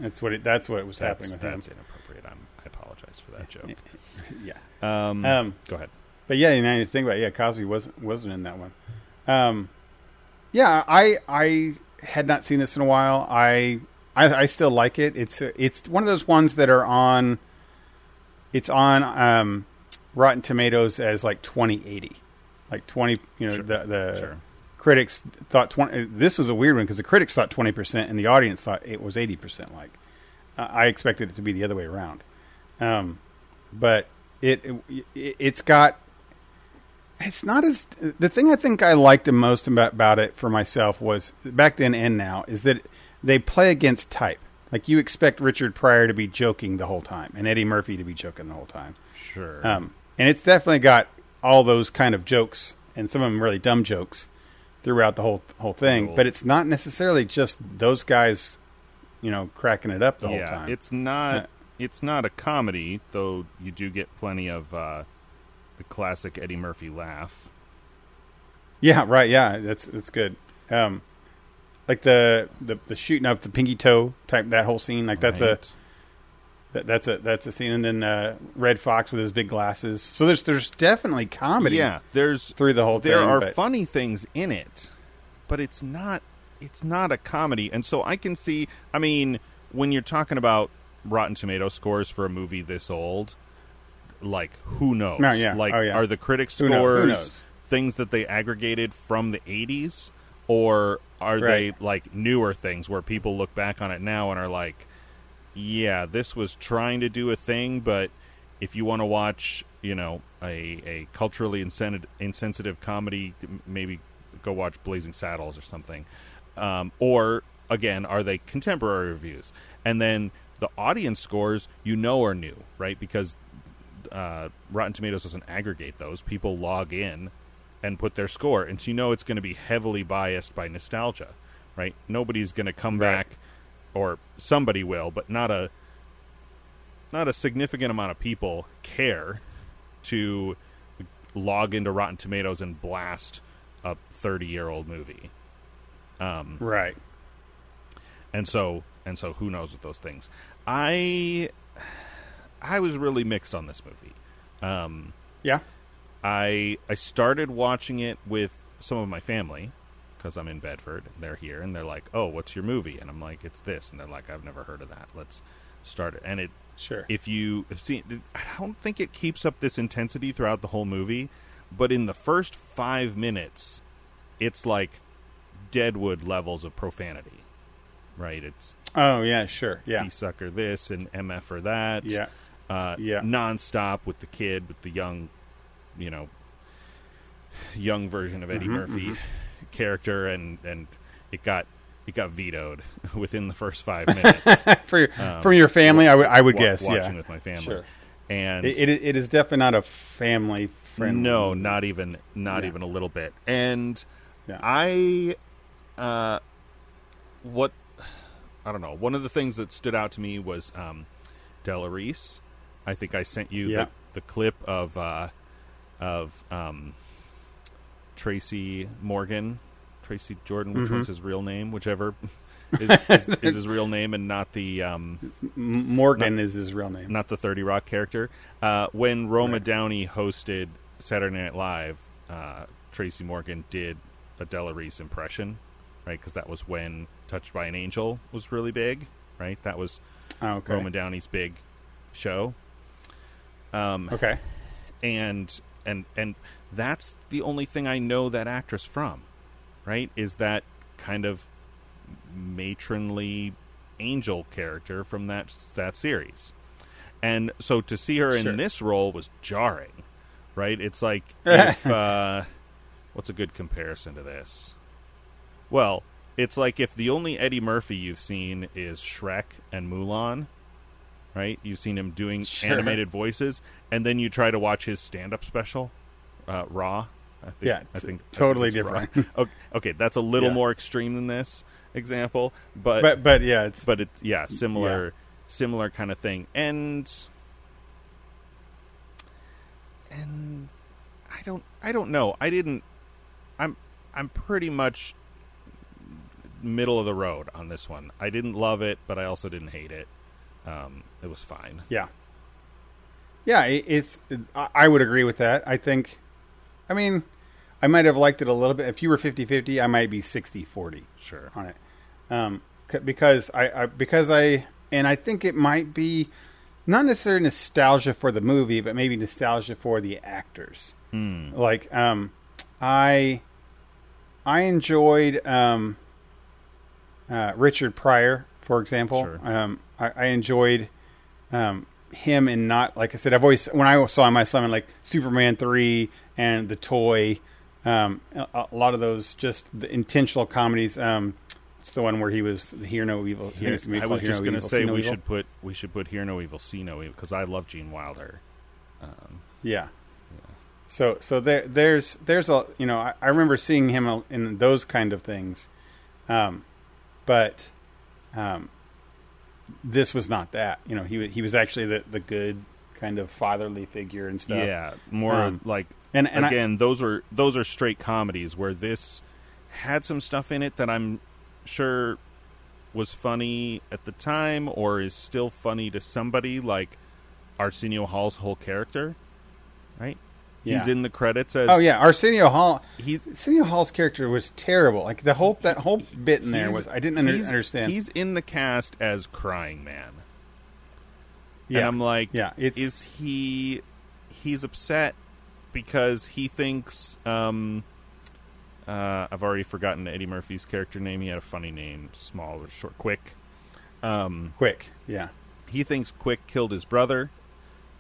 That's what it, that's what was That's, happening with that's him. inappropriate. I'm, I apologize for that joke. (laughs) Yeah. Um, Um, go ahead. But yeah, you know, you think about it, yeah, Cosby wasn't wasn't in that one. Um, yeah, I I had not seen this in a while. I I, I still like it. It's it's one of those ones that are on. It's on um, Rotten Tomatoes as like twenty eighty, like twenty. You know Sure, the the sure. critics thought twenty. This was a weird one because the critics thought twenty percent and the audience thought it was eighty percent. Like uh, I expected it to be the other way around. Um, but it, it it's got it's not as the thing I think I liked the most about, about it for myself was back then and now is that they play against type. Like you expect Richard Pryor to be joking the whole time and Eddie Murphy to be joking the whole time. Sure. Um, and it's definitely got all those kind of jokes and some of them really dumb jokes throughout the whole whole thing. Cool. But it's not necessarily just those guys, you know, cracking it up the yeah, whole time. it's not. Uh, it's not a comedy, though. You do get plenty of uh, the classic Eddie Murphy laugh. Yeah, right. Yeah, that's that's good. Um, like the, the the shooting up the pinky toe type that whole scene. Like that's a that, that's a that's a scene. And then uh, Redd Foxx with his big glasses. So there's there's definitely comedy. Yeah, there's through the whole there thing. are but- funny things in it, but it's not it's not a comedy. And so I can see. I mean, when you're talking about Rotten Tomato scores for a movie this old, like who knows? No, yeah. Like Oh, yeah. are the critic Who know- who scores knows? things that they aggregated from the 80s or are Right. they like newer things where people look back on it now and are like yeah, this was trying to do a thing, but if you want to watch, you know, a, a culturally insensitive, insensitive comedy, maybe go watch Blazing Saddles or something. Um, or again, are they contemporary reviews? And then the audience scores, you know, are new, right? Because uh, Rotten Tomatoes doesn't aggregate those. People log in and put their score, and so you know it's going to be heavily biased by nostalgia, right? Nobody's going to come Right. back, or somebody will, but not a not a significant amount of people care to log into Rotten Tomatoes and blast a thirty-year-old movie. Um, Right. and so and so who knows with those things i i was really mixed on this movie um Yeah. I i started watching it with some of my family because i'm in bedford and they're here and they're like oh what's your movie and i'm like it's this and they're like i've never heard of that let's start it and it Sure. if you have seen i don't think it keeps up this intensity throughout the whole movie but in the first five minutes it's like deadwood levels of profanity right it's oh yeah. Sure. Yeah. sucker this and mf or that Yeah. uh Yeah. nonstop with the kid with the young you know young version of eddie Mhm, murphy character and and it got it got vetoed (laughs) within the first five (laughs) minutes for your, Um, from your family, I would I would wa- guess. watching Yeah. with my family Sure. and It, it, it is definitely not a family friendly. no not even not Yeah. even a little bit and Yeah. i uh what i don't know one of the things that stood out to me was um della reese i think i sent you the, the clip of uh of um tracy morgan tracy jordan which Mhm. one's his real name whichever (laughs) is, is, is his real name and not the um Morgan is his real name. not the 30 Rock character. Uh, when Roma Right. Downey hosted Saturday Night Live, uh, Tracy Morgan did a Della Reese impression, right? Because that was when Touched by an Angel was really big, right? That was Oh, okay. Roma Downey's big show. Um, Okay. and and and that's the only thing I know that actress from, right? Is that kind of matronly angel character from that that series. And so to see her Sure. in this role was jarring, right? It's like (laughs) if uh, what's a good comparison to this? Well, it's like if the only Eddie Murphy you've seen is Shrek and Mulan, right? You've seen him doing Sure. animated voices, and then you try to watch his stand-up special, uh, Raw. I think, Yeah, I think I totally think different. (laughs) okay, okay, that's a little Yeah. more extreme than this example, but But but yeah, it's but it's yeah, similar similar kind of thing. And and I don't I don't know. I didn't I'm I'm pretty much middle of the road on this one. I didn't love it, but I also didn't hate it. Um, it was fine. yeah, yeah. It, it's I I would agree with that. I think. I mean, I might have liked it a little bit. If you were 50-50, I might be 60-40 Sure. on it. Um, c- because I, I because I and I think it might be not necessarily nostalgia for the movie, but maybe nostalgia for the actors. Hmm. Like um, I I enjoyed um, uh, Richard Pryor, for example. Sure. Um, I, I enjoyed um, him and not like I said. I've always when I saw him, I saw him in like Superman three and The Toy. Um, a, a lot of those just the intentional comedies. Um, it's the one where he was hear no evil. Hear, Here, no evil, I was hear just no going to say no we evil. should put we should put hear no evil, see no evil because I love Gene Wilder. Um, Yeah. So so there there's there's a you know I, I remember seeing him in those kind of things, um, but um, this was not that. You know he he was actually the the good kind of fatherly figure and stuff. Yeah, more Um, like and- and I- again, those are those are straight comedies where this had some stuff in it that I'm sure was funny at the time or is still funny to somebody like Arsenio Hall's whole character, right? He's Yeah. in the credits as Oh yeah, Arsenio Hall. he's Arsenio Hall's character was terrible. Like the whole that whole bit in there was I didn't under, he's- understand. He's in the cast as Crying Man. yeah, And I'm like, yeah, is he he's upset because he thinks um, uh, I've already forgotten Eddie Murphy's character name. He had a funny name, small or short, quick. Um, Quick, yeah. he thinks Quick killed his brother,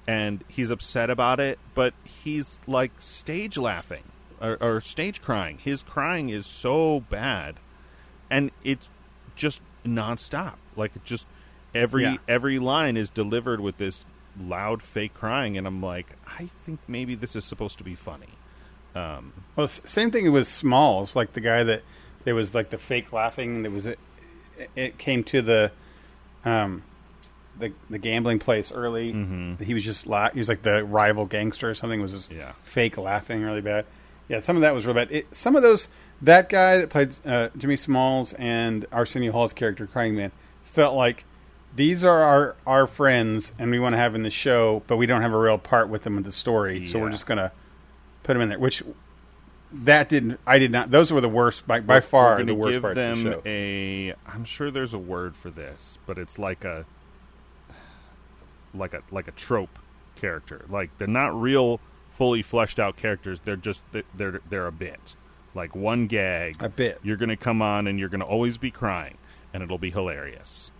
and he's upset about it. But he's like stage laughing or, or stage crying. His crying is so bad, and it's just nonstop. Like just every Yeah. every line is delivered with this loud fake crying, and I'm like, I think maybe this is supposed to be funny. Um, Well, same thing with Smalls, like the guy that there was like the fake laughing. That was it. It came to the, um, the the gambling place early. Mhm. He was just la- he was like the rival gangster or something. Was just Yeah. fake laughing really bad. Yeah, some of that was real bad. It, some of those that guy that played uh, Jimmy Smalls and Arsenio Hall's character Crying Man felt like these are our our friends and we want to have in the show, but we don't have a real part with them in the story, so we're just gonna put them in there. Which that didn't. I did not. Those were the worst by by we're far the worst give parts them of the show. a. I'm sure there's a word for this, but it's like a like a like a trope character. Like they're not real, fully fleshed out characters. They're just they're they're a bit like one gag. A bit. You're gonna come on and you're gonna always be crying, and it'll be hilarious.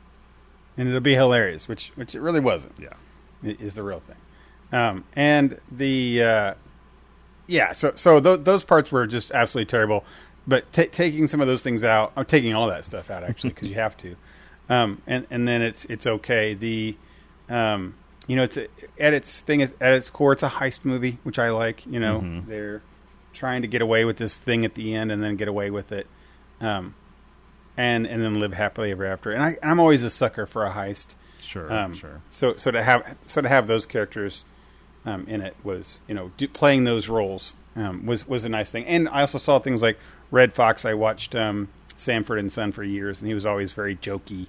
and it'll be hilarious, which which it really wasn't. Yeah. Is the real thing, um, and the uh, yeah. So so th- those parts were just absolutely terrible. But ta taking some of those things out, I'm taking all that stuff out actually because you have to, (laughs) um, and and then it's it's okay. The um, you know it's a, at its thing at its core, it's a heist movie, which I like. You know, Mhm. they're trying to get away with this thing at the end and then get away with it. Um, and and then live happily ever after. And I, I'm always a sucker for a heist. Sure. Um, sure. So so to have so to have those characters um, in it was you know do, playing those roles um, was was a nice thing. And I also saw things like Redd Foxx. I watched um, Sanford and Son for years, and he was always very jokey,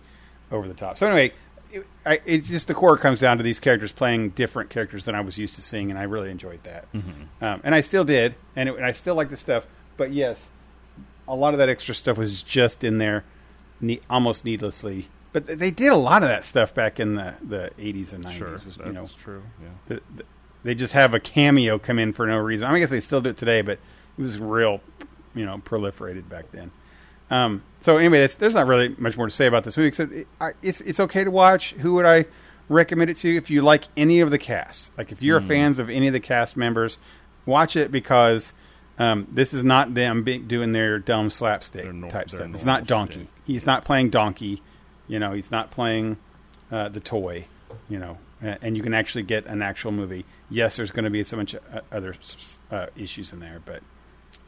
over the top. So anyway. It, I, it just the core comes down to these characters playing different characters than I was used to seeing, and I really enjoyed that. Um, and I still did, and, it, and I still like the stuff. But yes, a lot of that extra stuff was just in there, ne- almost needlessly. But they did a lot of that stuff back in the, the 80s and 90s. Sure. was, That's you know, true. Yeah. the, the, they just have a cameo come in for no reason. I, mean, I guess they still do it today, but it was real, you know, proliferated back then. Um, so anyway, that's, there's not really much more to say about this movie except it, I, it's it's okay to watch. Who would I recommend it to? If you like any of the cast, like if you're fans of any of the cast members, watch it because um, this is not them doing their dumb slapstick nor- type stuff. It's not Donkey. shtick. He's not playing Donkey. You know, he's not playing uh, the toy. You know, and you can actually get an actual movie. Yes, there's going to be so much uh, other uh, issues in there, but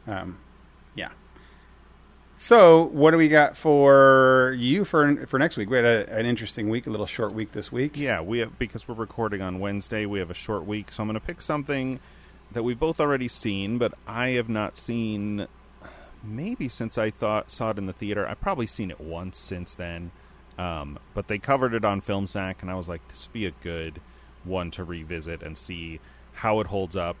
um, yeah. So, what do we got for you for for next week? We had a, an interesting week, a little short week this week. Yeah, we have, because we're recording on Wednesday, we have a short week, so I'm going to pick something that we've both already seen, but I have not seen maybe since I thought saw it in the theater. I've probably seen it once since then. Um, but they covered it on Film Sack, and I was like, this would be a good one to revisit and see how it holds up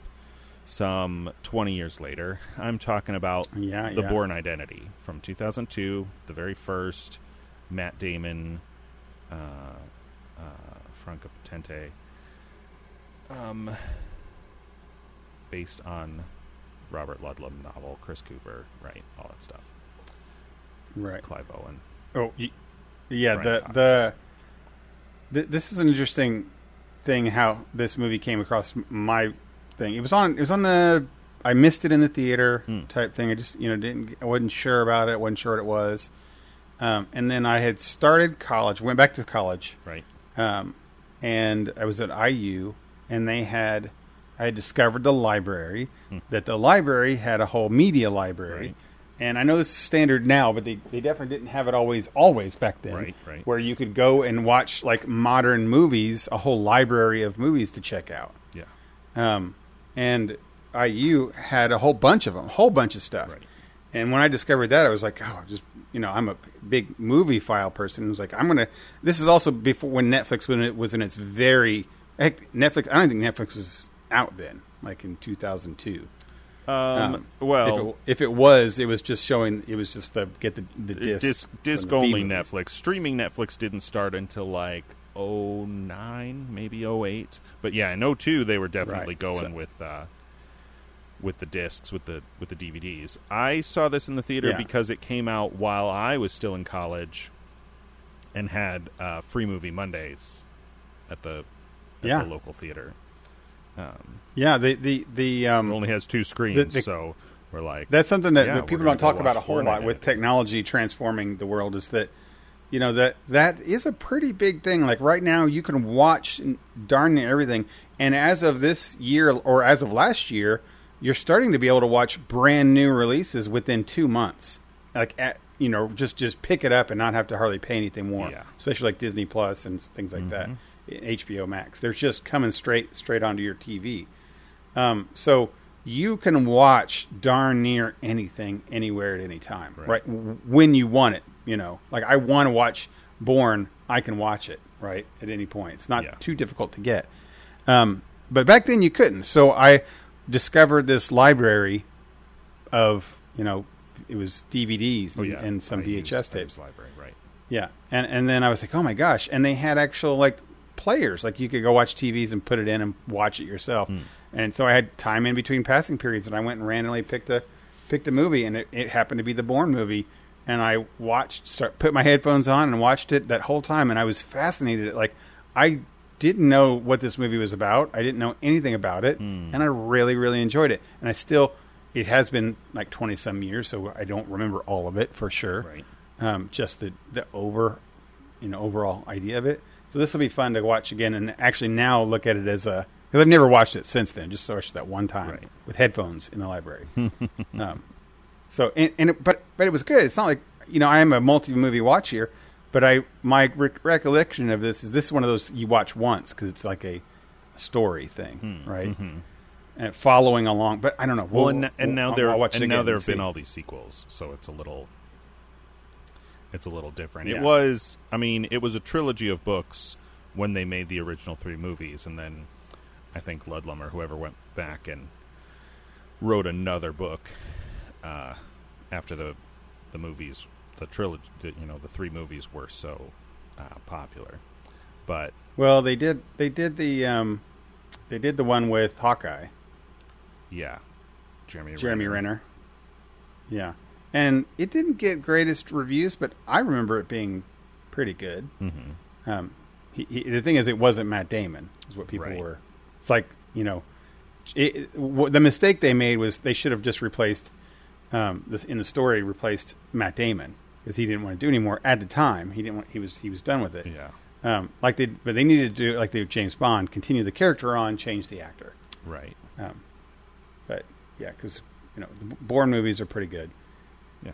some 20 years later. I'm talking about Yeah, The yeah. Bourne Identity from 2002, the very first Matt Damon, uh, uh, Franka Potente, um, based on Robert Ludlum novel, Chris Cooper, right, all that stuff. Right. Clive Owen. Oh, y- yeah. The Cox. the this is an interesting thing how this movie came across my thing. It was on. It was on the. I missed it in the theater Hmm. type thing. I just you know didn't. I wasn't sure about it. wasn't sure what it was. Um, and then I had started college. Went back to college. Right. um, and I was at IU, and they had I had discovered the library Hmm. that the library had a whole media library, Right. and I know this is standard now, but they, they definitely didn't have it always always back then, Right, right. Where you could go and watch like modern movies, a whole library of movies to check out, Yeah. um, and IU had a whole bunch of them, a whole bunch of stuff. Right. And when I discovered that, I was like, oh, just you know, I'm a big movie file person. I was like, I'm gonna. This is also before when Netflix when it was in its very heck, Netflix. I don't think Netflix was out then, like in 2002. Um, Um, well, if it, if it was, it was just showing. It was just the get the the disc disc, disc the only B-movies. Netflix. Streaming Netflix didn't start until like 09, maybe 08. But yeah, in 02 they were definitely Right. going So- with uh, with the discs, with the with the DVDs. I saw this in the theater Yeah. because it came out while I was still in college, and had uh, free movie Mondays at the at Yeah. the local theater. Um, Yeah, the the the it um, only has two screens, the- so we're like That's something that, Yeah, that people don't talk about a whole lot with technology transforming the world. Is that you know that that is a pretty big thing. Like right now, you can watch darn near everything, and as of this year or as of last year, you're starting to be able to watch brand new releases within two months. Like at you know, just just pick it up and not have to hardly pay anything more. Yeah. Especially like Disney Plus and things like that, HBO Max. They're just coming straight straight onto your TV. Um, so you can watch darn near anything anywhere at any time, right? Right. W- When you want it, you know. Like I want to watch Bourne, I can watch it right at any point. It's not Yeah. too difficult to get. Um, but back then you couldn't. So I discovered this library of you know it was DVDs oh and, yeah, and some I VHS tapes. library, right? Yeah, and and then I was like, oh my gosh! And they had actual like players, like you could go watch TVs and put it in and watch it yourself. And so I had time in between passing periods, and I went and randomly picked a picked a movie, and it, it happened to be the Bourne movie. And I watched, start put my headphones on and watched it that whole time, and I was fascinated. Like I didn't know what this movie was about. I didn't know anything about it, and I really really enjoyed it. And I still, it has been like twenty some years, so I don't remember all of it for sure Right. um, just the the over you know overall idea of it. So this will be fun to watch again, and actually now look at it as a because I've never watched it since then. Just watched that one time Right. with headphones in the library. (laughs) um, so and, and it, but but it was good. It's not like you know I am a multi movie watcher, but I my re- recollection of this is this is one of those you watch once because it's like a story thing, hmm. right? Mm-hmm. And following along, but I don't know. Well, We'll- and, and now I'll- there I'll and now there have been all these sequels, so it's a little it's a little different. Yeah. It was, I mean, it was a trilogy of books when they made the original three movies, and then I think Ludlum or whoever went back and wrote another book uh, after the the movies, the trilogy, you know, the three movies were so uh, popular. But Well, they did. They did the. Um, they did the one with Hawkeye, yeah, Jeremy Jeremy Renner. Yeah, and it didn't get greatest reviews, but I remember it being pretty good. hmm Um, he, he, the thing is, it wasn't Matt Damon. Is what people Right. were. It's like you know, it, it- what, the mistake they made was they should have just replaced um, this in the story replaced Matt Damon because he didn't want to do anymore at the time. He didn't. Want, he was he was done with it. Yeah, Um, like they, but they needed to do like they did James Bond, continue the character on, change the actor. right. Um, but yeah, because you know the Bourne movies are pretty good. Yeah.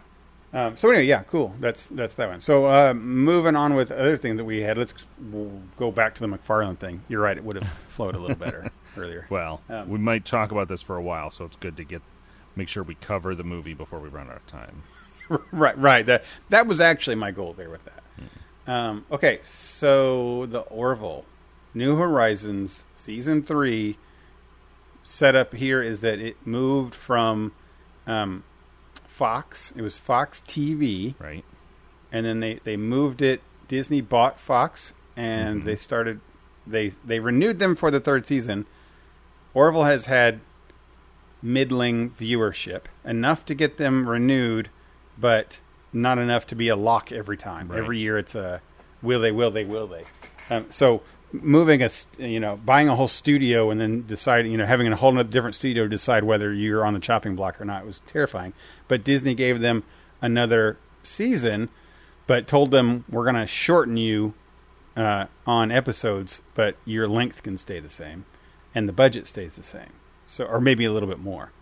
Um, so anyway, yeah, cool. That's that's that one. So uh, moving on with other things that we had, let's we'll go back to the MacFarlane thing. You're right; it would have (laughs) flowed a little better (laughs) earlier. Well, Um, we might talk about this for a while, so it's good to get make sure we cover the movie before we run out of time. (laughs) right, right. That that was actually my goal there with that. Um, okay, so the Orville, New Horizons season three setup here is that it moved from um, Fox. It was Fox TV, Right? and then they they moved it. Disney bought Fox, and they started. They they renewed them for the third season. Orville has had middling viewership, enough to get them renewed, but not enough to be a lock every time. Right. Every year, it's a will they, will they, will they. Um, so moving a you know buying a whole studio and then deciding you know having a whole different studio decide whether you're on the chopping block or not was terrifying. But Disney gave them another season, but told them we're going to shorten you uh, on episodes, but your length can stay the same, and the budget stays the same. So, or maybe a little bit more.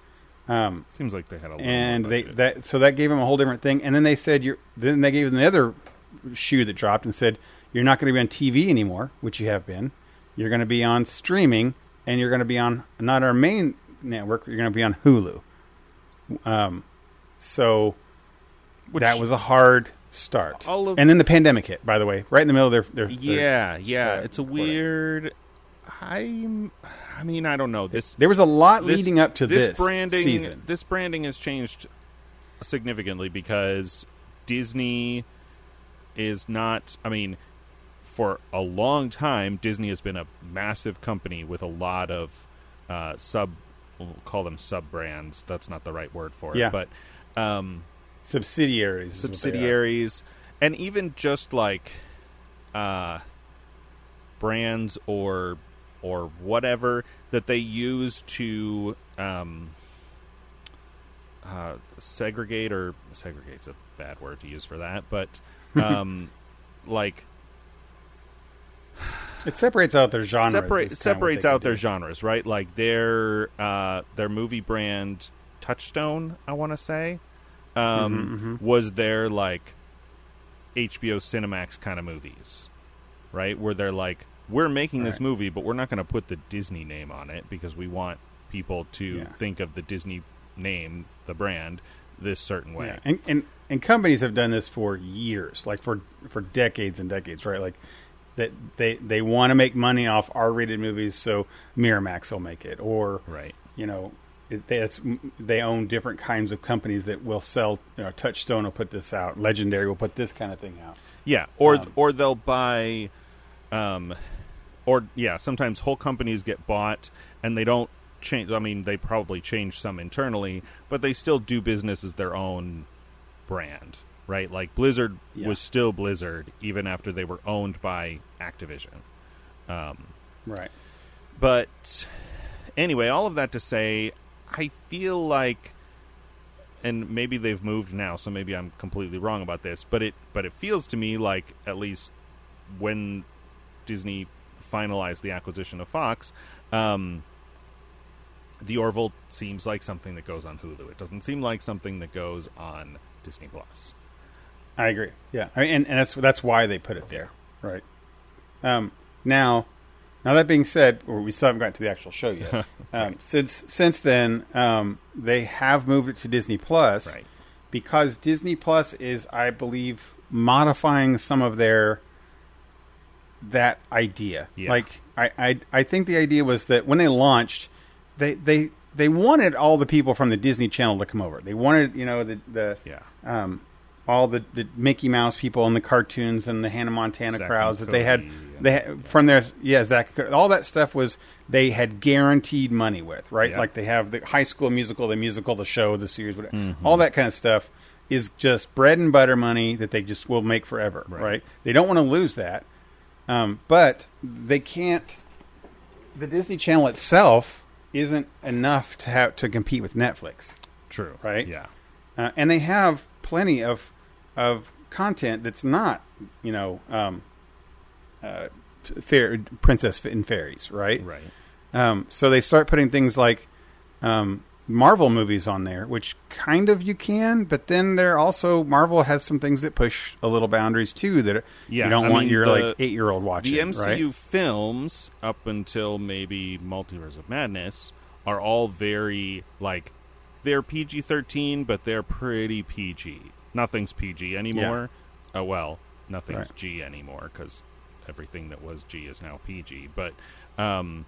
Um, Seems like they had a little and they budget. that so that gave them a whole different thing. And then they said you're. Then they gave them the other shoe that dropped and said you're not going to be on TV anymore, which you have been. You're going to be on streaming, and you're going to be on not our main network. You're going to be on Hulu. Um, so Which- that was a hard start. All of- and then the pandemic hit. By the way, right in the middle of their, their, their yeah, yeah. uh, It's a weird. I mean, I don't know this. There was a lot this- leading up to this, branding. season. This branding has changed significantly because Disney is not. I mean, for a long time, Disney has been a massive company with a lot of uh, sub, we'll call them sub brands. That's not the right word for it, Yeah. but um, Subsidiaries. is what they are. subsidiaries, and even just like uh, brands or or whatever that they use to um, uh, segregate or segregate's a bad word to use for that, but (laughs) um, like It separates out their genres. separate is kinda what separates out their do. genres, right? Like their uh, their movie brand Touchstone, I want to say, um, Mm-hmm, was their like HBO Cinemax kind of movies, right? Where they're like, we're making this Right. movie, but we're not going to put the Disney name on it because we want people to Yeah. think of the Disney name, the brand, this certain way. Yeah. And, and and companies have done this for years, like for for decades and decades, right? Like that they they want to make money off R-rated movies, so Miramax will make it, or Right. you know, it, they, it's, they own different kinds of companies that will sell. You know, Touchstone will put this out, Legendary will put this kind of thing out. Yeah, or Um, or they'll buy, um, or yeah, sometimes whole companies get bought and they don't change. I mean, they probably change some internally, but they still do business as their own brand, right? Like Blizzard Yeah. was still Blizzard even after they were owned by Activision. Um, Right. but anyway, all of that to say, I feel like, and maybe they've moved now, so maybe I'm completely wrong about this. But it, but it feels to me like at least when Disney finalized the acquisition of Fox, um, the Orville seems like something that goes on Hulu. It doesn't seem like something that goes on Disney Plus. I agree. Yeah, I mean, and, and that's that's why they put it there, right? Um, now, now that being said, or we still haven't gotten to the actual show yet. (laughs) um, since since then, um, they have moved it to Disney Plus, Right. Because Disney Plus is, I believe, modifying some of their that idea. Yeah. Like, I, I I think the idea was that when they launched, they they they wanted all the people from the Disney Channel to come over. They wanted, you know, the the Yeah. um, all the, the Mickey Mouse people and the cartoons and the Hannah Montana Zack crowds that they had. They had, from their yeah, Zach. All that stuff was they had guaranteed money with right. Yeah. Like they have the High School Musical, the musical, the show, the series, whatever. Mm-hmm. All that kind of stuff is just bread and butter money that they just will make forever. Right. Right. They don't want to lose that, um, but they can't. The Disney Channel itself isn't enough to have to compete with Netflix True. Right? Yeah. uh, and they have plenty of of content that's not you know um, uh, fair princess and fairies right Right. um, so they start putting things like um, Marvel movies on there which kind of you can but then they're also Marvel has some things that push a little boundaries too that Yeah, you don't I want mean, your the- like eight year old watching the MCU right? films up until maybe Multiverse of Madness are all very like they're PG thirteen, but they're pretty PG. Nothing's PG anymore. Oh well, nothing's Right. G anymore because everything that was G is now PG. But um,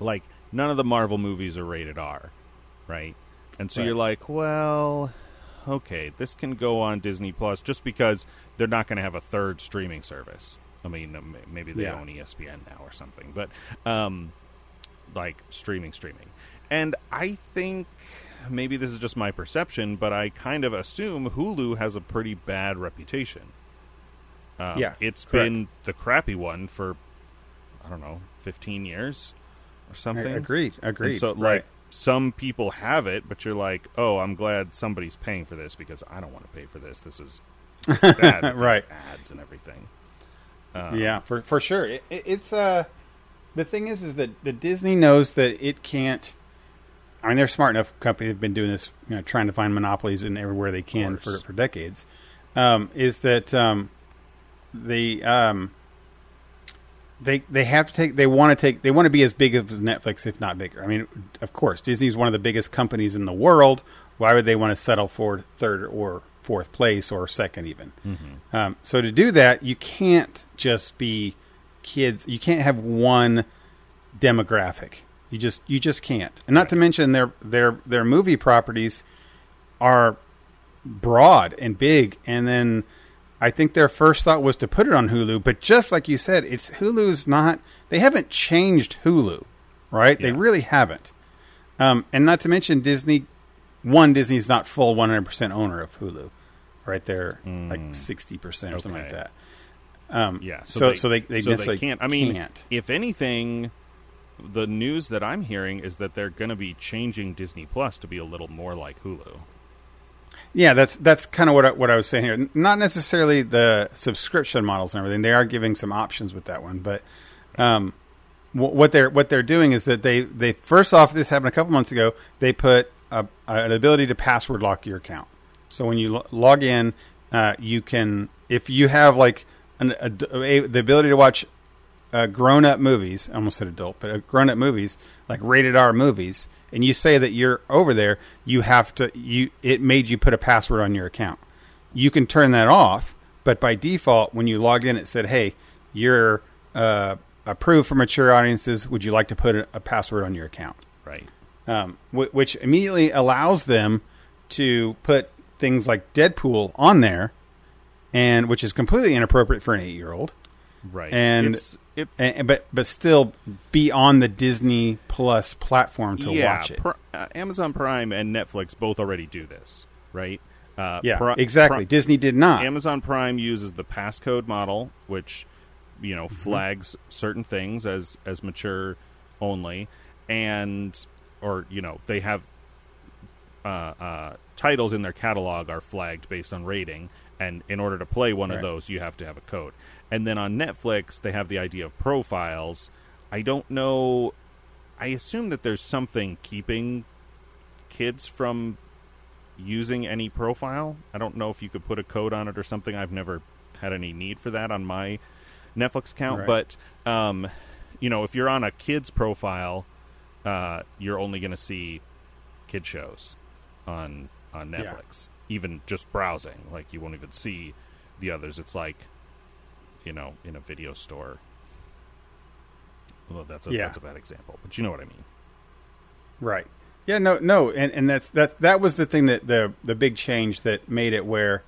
like none of the Marvel movies are rated R, right? And so Right. you're like, well, okay, this can go on Disney Plus just because they're not going to have a third streaming service. I mean, maybe they Yeah. own ESPN now or something, but um, like streaming, streaming. And I think maybe this is just my perception, but I kind of assume Hulu has a pretty bad reputation. Um, Yeah, it's correct. been the crappy one for I don't know, fifteen years or something. agreed And agreed so, right like, some people have it, but you're like, oh, I'm glad somebody's paying for this because I don't want to pay for this. This is (laughs) bad. Right. Ads and everything. Um, yeah, for for sure. It, it, it's uh the thing is is that the Disney knows that it can't. I mean, they're a smart enough company. They've been doing this, you know, trying to find monopolies in everywhere they can for, for decades. Um, is that um, the um, they they have to take they want to take they want to be as big as Netflix, if not bigger. I mean, of course, Disney's one of the biggest companies in the world. Why would they want to settle for third or fourth place or second even? Um, so to do that, you can't just be kids. You can't have one demographic. You just you just can't. And not to mention their their their movie properties are broad and big. And then I think their first thought was to put it on Hulu, but just like you said, it's Hulu's not. They haven't changed Hulu, right? They really haven't. Um, and not to mention Disney. One, Disney's not full 100% owner of Hulu, right? They're like 60% or something like that. Um, Yeah. So, so, they, they, so necessarily can't. I mean, can't. if anything, the news that I'm hearing is that they're going to be changing Disney Plus to be a little more like Hulu. Yeah, that's that's kind of what I, what I was saying here. Not necessarily the subscription models and everything. They are giving some options with that one, but um, wh- what they're what they're doing is that they they first off this happened a couple months ago. They put a, an ability to password lock your account. So when you lo- log in, uh, you can if you have like an, a, a, the ability to watch uh, grown up movies, I almost said adult, but uh, grown up movies, like rated R movies, and you say that you're over there, you have to, you, it made you put a password on your account. You can turn that off, but by default, when you logged in, it said, hey, you're uh, approved for mature audiences. Would you like to put a, password on your account? Right. um, wh- which immediately allows them to put things like Deadpool on there, and which is completely inappropriate for an eight-year-old. Right. And- it's, it's And, but but still be on the Disney Plus platform to yeah, watch it. Pri- uh, Amazon Prime and Netflix both already do this, right? Uh, yeah, Pri- exactly. Pri- Disney did not. Amazon Prime uses the passcode model, which you Mm-hmm. know flags certain things as as mature only, and or you know they have uh, uh, titles in their catalog are flagged based on rating, and in order to play one of those, you have to have a code. And then on Netflix, they have the idea of profiles. I don't know. I assume that there's something keeping kids from using any profile. I don't know if you could put a code on it or something. I've never had any need for that on my Netflix account. Right. But um, you know, if you're on a kid's profile, uh, you're only going to see kid shows on on Yeah. Netflix. Even just browsing, like you won't even see the others. It's like you know, in a video store. Although that's a Yeah. that's a bad example, but you know what I mean. Right. Yeah, no, no, and and that's that that was the thing that the the big change that made it where,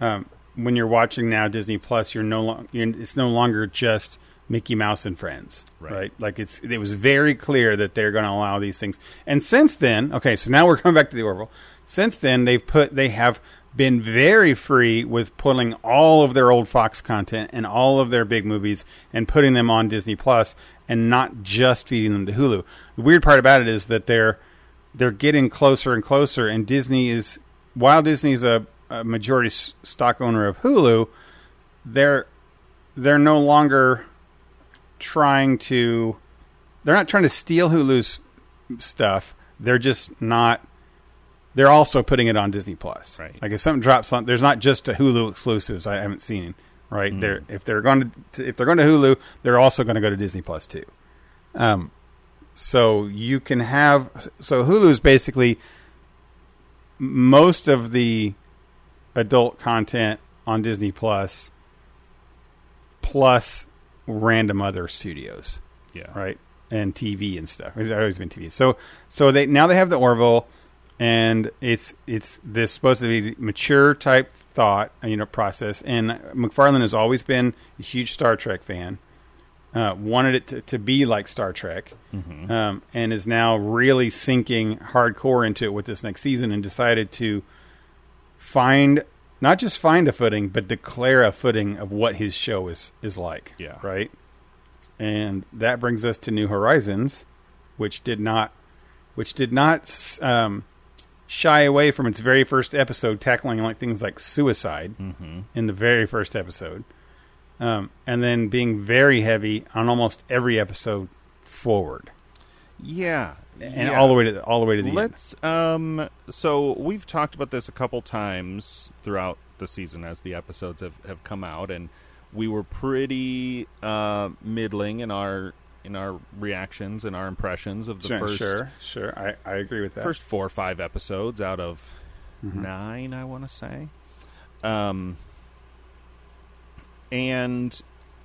um, when you're watching now Disney Plus, you're no longer it's no longer just Mickey Mouse and Friends, Right. right? Like it's it was very clear that they're going to allow these things. And since then, okay, so now we're (laughs) coming back to the Orville. Since then, they've put they have been very free with pulling all of their old Fox content and all of their big movies and putting them on Disney Plus and not just feeding them to Hulu. The weird part about it is that they're they're getting closer and closer, and Disney is while Disney's a, a majority s- stock owner of Hulu, they're they're no longer trying to they're not trying to steal Hulu's stuff. They're just not. They're also putting it on Disney Plus. Right. Like if something drops on, there's not just a Hulu exclusives. I haven't seen. Right. They're if they're going to if they're going to Hulu, they're also going to go to Disney Plus too. Um, so you can have so Hulu is basically most of the adult content on Disney Plus plus random other studios, Yeah. right? And TV and stuff. It's always been TV. So so they now they have the Orville and it's it's this supposed to be mature type thought, you know, process and MacFarlane has always been a huge Star Trek fan. Uh, wanted it to, to be like Star Trek, um, and is now really sinking hardcore into it with this next season, and decided to find not just find a footing, but declare a footing of what his show is is like. Yeah. right. And that brings us to New Horizons, which did not, which did not um, shy away from its very first episode, tackling like things like suicide Mm-hmm. in the very first episode, um, and then being very heavy on almost every episode forward, Yeah. and yeah. all the way to all the way to the end. Let's um so we've talked about this a couple times throughout the season as the episodes have, have come out and we were pretty uh middling in our in our reactions and our impressions of the Sure, first sure, sure. I, I agree with that. first four or five episodes out of Mm-hmm. nine, I want to say. Um, and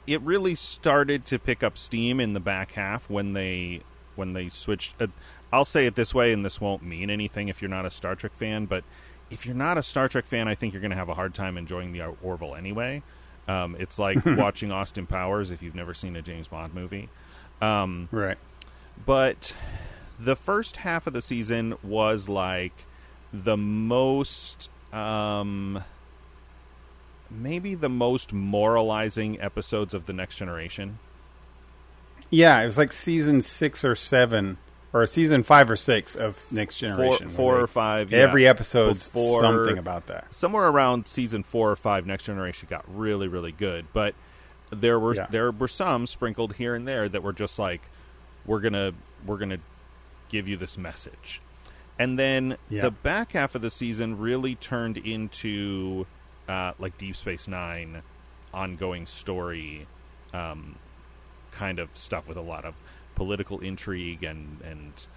it really started to pick up steam in the back half when they when they switched. Uh, I'll say it this way, and this won't mean anything if you're not a Star Trek fan, but if you're not a Star Trek fan, I think you're going to have a hard time enjoying the Orville anyway. Um, it's like (laughs) watching Austin Powers if you've never seen a James Bond movie. Um, Right. but the first half of the season was like the most um maybe the most moralizing episodes of the next generation Yeah, it was like season six or seven, or season five or six of Next Generation. four where or five yeah. Every episode's Before- something about that. somewhere around season four or five next generation got really really good but there were Yeah. there were some sprinkled here and there that were just like we're gonna we're gonna give you this message and then Yeah. the back half of the season really turned into uh, like deep space nine ongoing story um, kind of stuff with a lot of political intrigue and and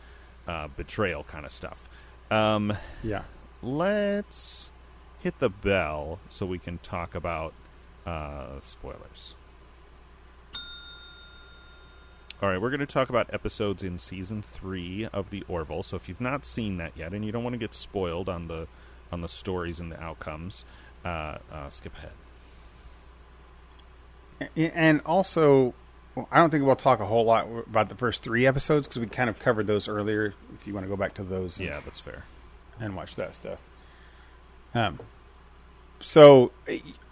uh, betrayal kind of stuff um, Yeah. let's hit the bell so we can talk about uh, spoilers. All right, we're going to talk about episodes in season three of the Orville. So if you've not seen that yet, and you don't want to get spoiled on the on the stories and the outcomes, uh, uh, skip ahead. And also, well, I don't think we'll talk a whole lot about the first three episodes because we kind of covered those earlier. If you want to go back to those, Yeah, that's fair. and watch that stuff. Um, so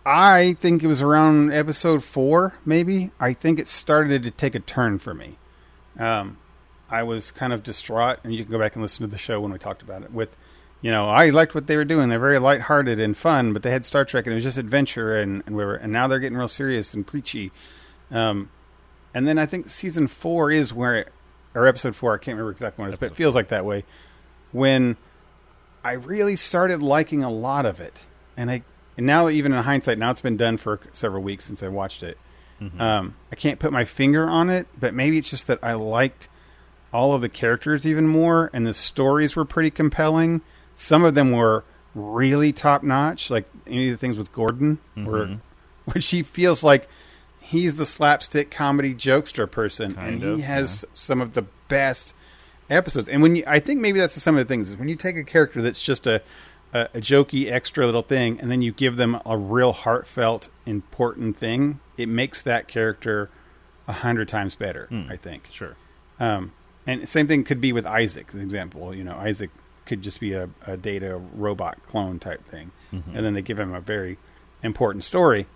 I think it was around episode four, maybe. I think it started to take a turn for me. Um, I was kind of distraught, and you can go back and listen to the show when we talked about it. With, you know, I liked what they were doing. They're very lighthearted and fun, but they had Star Trek, and it was just adventure, and and we were, and now they're getting real serious and preachy. Um, and then I think season four is where, it, or episode four, I can't remember exactly when it is, but it feels like that way. When I really started liking a lot of it, and I and now even in hindsight, now it's been done for several weeks since I watched it. Um, I can't put my finger on it, but maybe it's just that I liked all of the characters even more, and the stories were pretty compelling. Some of them were really top notch, like any of the things with Gordon, where (laughs) which he feels like he's the slapstick comedy jokester person, Kind and of, he has some of the best episodes. And when you, I think maybe that's some of the things is when you take a character that's just a, a a jokey extra little thing, and then you give them a real heartfelt important thing, it makes that character a hundred times better. I think. Sure. Um, and same thing could be with Isaac, an example. You know, Isaac could just be a, a data robot clone type thing, and then they give him a very important story.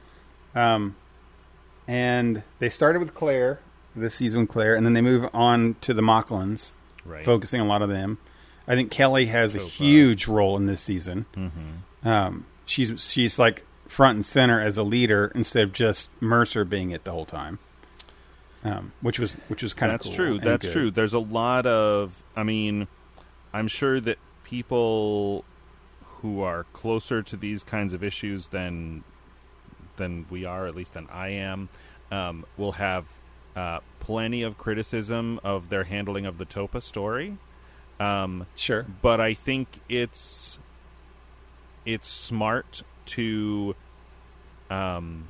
Um, and they started with Claire, this season Claire, and then they move on to the Moclans, Right. focusing a lot of them. I think Kelly has a So far. huge role in this season. Mm-hmm. Um, she's she's like front and center as a leader instead of just Mercer being it the whole time. Um, which was which was kind of That's cool true. That's good. true. There's a lot of. I mean, I'm sure that people who are closer to these kinds of issues than than we are, at least than I am, um, will have uh, plenty of criticism of their handling of the Topa story. Um, Sure. but I think it's it's smart to um,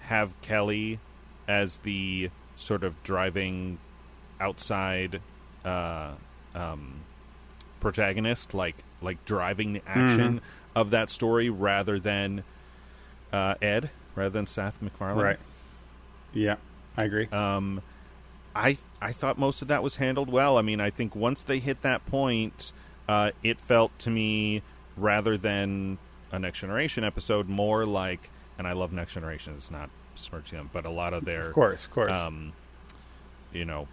have Kelly as the sort of driving outside uh, um, protagonist, like like driving the action of that story, rather than uh, Ed, rather than Seth MacFarlane. Right. Yeah, I agree. Um, I I thought most of that was handled well. I mean, I think once they hit that point, uh, it felt to me rather than a Next Generation episode, more like, and I love Next Generation. It's not smirching them, but a lot of their, of course, of course. um, you know,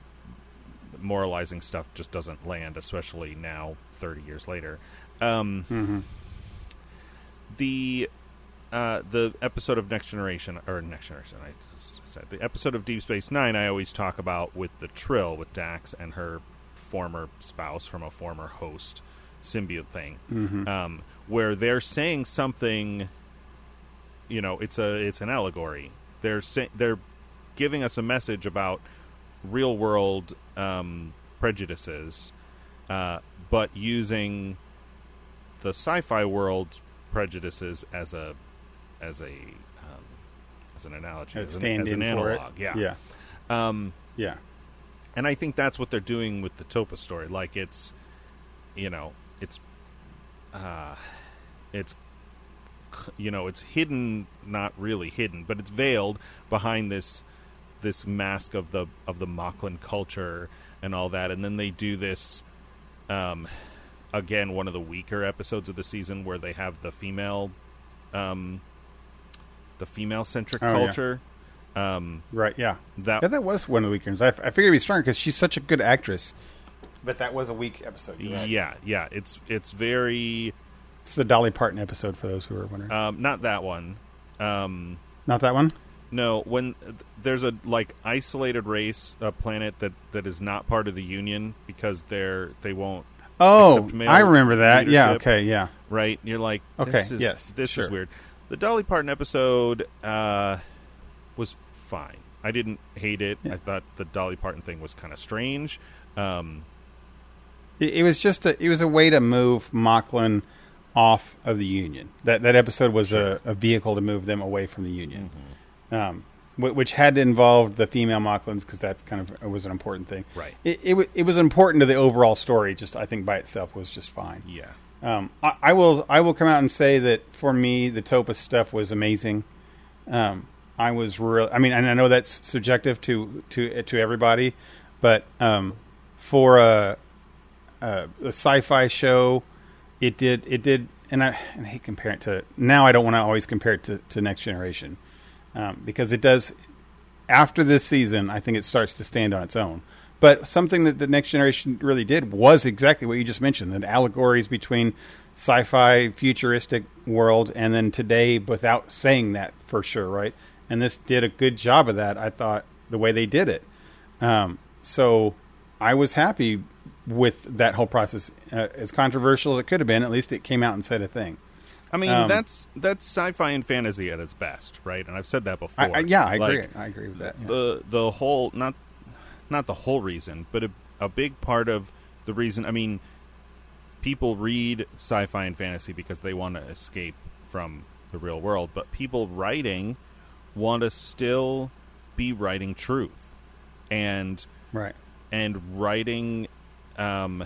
moralizing stuff just doesn't land, especially now, thirty years later. Um, hmm the uh, the episode of Next Generation or Next Generation, I said the episode of Deep Space Nine. I always talk about with the Trill with Dax and her former spouse from a former host symbiote thing, hmm um, where they're saying something. You know, it's a it's an allegory. They're say, they're giving us a message about real world um, prejudices, uh, but using the sci-fi world prejudices as a as a as an analogy, as, an, as in an analog. Yeah. yeah, Um, yeah. and I think that's what they're doing with the Topa story. Like it's, you know, it's, uh, it's you know it's hidden not really hidden but it's veiled behind this this mask of the of the Moclan culture and all that and then they do this um again one of the weaker episodes of the season where they have the female um the female centric Oh, yeah. culture um Right. Yeah. that Yeah, that was one of the weekends. I, I figured it'd be stronger because she's such a good actress. But that was a weak episode. right. yeah yeah it's it's very It's the Dolly Parton episode for those who are wondering. um not that one um Not that one. No, when th- there's a like isolated race, a planet that that is not part of the Union because they're they won't Oh, I remember that. Yeah. Okay. Yeah. right. You're like, Okay, this is, yes, this sure. is weird. The Dolly Parton episode uh, was fine. I didn't hate it. Yeah. I thought the Dolly Parton thing was kind of strange. Um, It, it was just a. It was a way to move Moclan off of the Union. That that episode was a, a vehicle to move them away from the Union, Mm-hmm. um, wh- which had to involve the female Moclans because that's kind of was an important thing. Right. It, it wa- it was important to the overall story. Just I think by itself was just fine. yeah, Um, I, I will I will come out and say that for me the Topaz stuff was amazing. Um, I was real. I mean, and I know that's subjective to to to everybody, but um, for a, a, a sci-fi show, it did it did. And I, and I hate comparing it to now. I don't want to always compare it to, to Next Generation um, because it does. After this season, I think it starts to stand on its own. But something that the next generation really did was exactly what you just mentioned: the allegories between sci-fi, futuristic world, and then today, without saying that for sure, right? And this did a good job of that. I thought the way they did it. Um, so I was happy with that whole process. Uh, as controversial as it could have been, at least it came out and said a thing. I mean Um, that's that's sci-fi and fantasy at its best, right? And I've said that before. I, I, yeah, I agree. I agree with that. yeah. the the whole not not the whole reason, but a, a big part of the reason. I mean, people read sci-fi and fantasy because they want to escape from the real world, but people writing want to still be writing truth and right. and writing um,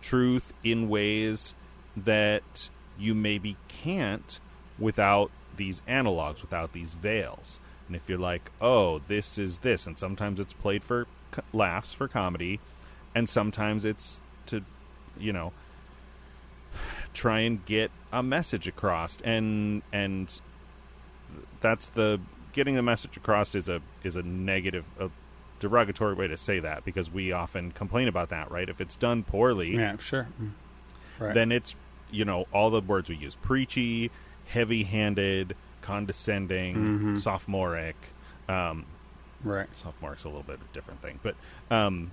truth in ways that you maybe can't without these analogs, without these veils. And if you're like, oh, this is this, and sometimes it's played for co- laughs, for comedy, and sometimes it's to, you know, try and get a message across, and and that's the getting the message across is a is a negative, a derogatory way to say that because we often complain about that, right? If it's done poorly, Yeah, sure. Mm. Right. then it's you know all the words we use preachy heavy-handed condescending Mhm. sophomoric um right. sophomoric's a little bit of a different thing but um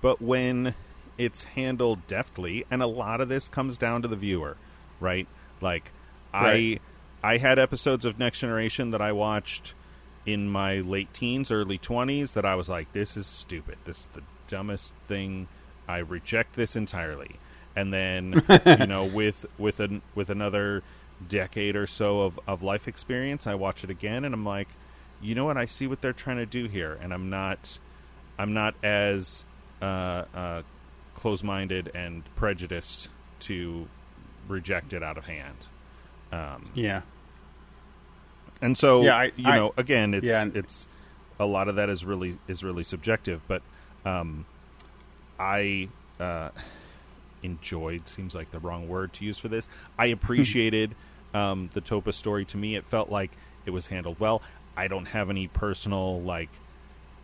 but when it's handled deftly and a lot of this comes down to the viewer right like Right. i i had episodes of next generation that i watched in my late teens early 20s that i was like this is stupid this is the dumbest thing i reject this entirely and then (laughs) you know with with an with another decade or so of, of life experience i watch it again and i'm like you know what i see what they're trying to do here and i'm not i'm not as uh, uh, close-minded and prejudiced to reject it out of hand um, Yeah. and so Yeah, I- you I- know again it's yeah, it's a lot of that is really is really subjective but um i uh enjoyed seems like the wrong word to use for this i (laughs) appreciated um the topa story to me it felt like it was handled well i don't have any personal like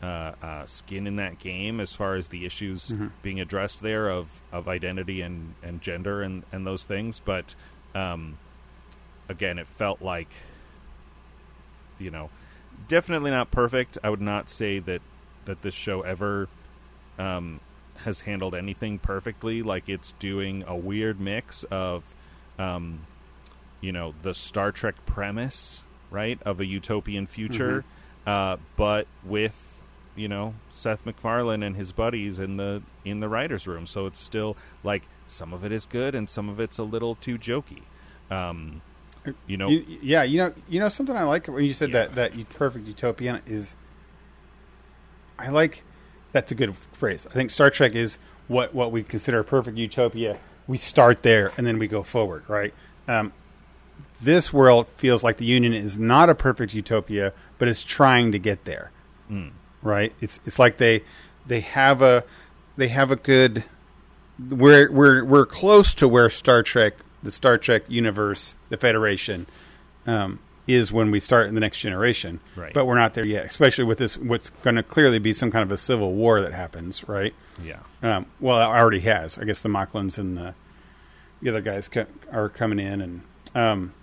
uh, uh, skin in that game as far as the issues Mhm. being addressed there of, of identity and, and gender and, and those things. But um, again, it felt like, you know, definitely not perfect. I would not say that, that this show ever um, has handled anything perfectly. Like it's doing a weird mix of, um, you know, the Star Trek premise, right, of a utopian future, uh, but with you know Seth MacFarlane and his buddies in the in the writers' room. So it's still like some of it is good and some of it's a little too jokey. Um, you know, You- yeah, you know, you know something I like when you said Yeah. that that perfect utopian is. I like that's a good phrase. I think Star Trek is what what we consider a perfect utopia we start there and then we go forward, right? Um, this world feels like the Union is not a perfect utopia, but it's trying to get there, right? It's it's like they they have a they have a good we're we're we're close to where Star Trek, the Star Trek universe, the Federation, um, is when we start in the next generation. Right. But we're not there yet, especially with this. What's going to clearly be some kind of a civil war that happens, right? Yeah. Um, well, it already has. I guess the Moclans and the the other guys co- are coming in, and um,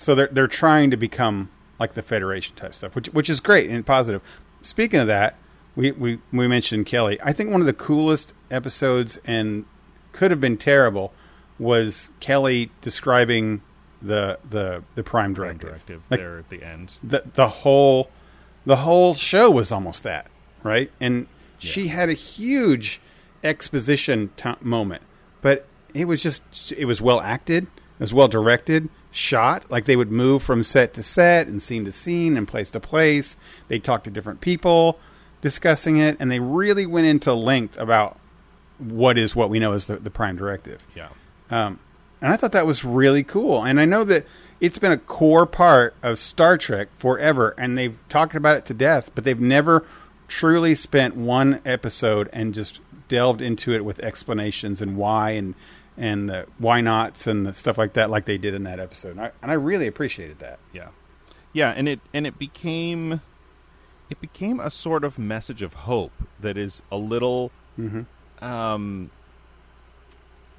so they're they're trying to become like the Federation type stuff, which which is great and positive. Speaking of that, we, we we mentioned Kelly. I think one of the coolest episodes and could have been terrible was Kelly describing the the the Prime Prime Directive. directive Like, there at the end. the the whole the whole show was almost that, right? And she had a huge exposition t- moment, but it was just it was well acted, it was well directed, shot. Like they would move from set to set and scene to scene and place to place. They talked to different people discussing it, and they really went into length about what is what we know as the, the Prime Directive. Yeah. Um, and I thought that was really cool. And I know that it's been a core part of Star Trek forever, and they've talked about it to death, but they've never truly spent one episode and just delved into it with explanations and why and and the why nots and the stuff like that, like they did in that episode. And I, and I really appreciated that. Yeah, yeah, and it and it became it became a sort of message of hope that is a little um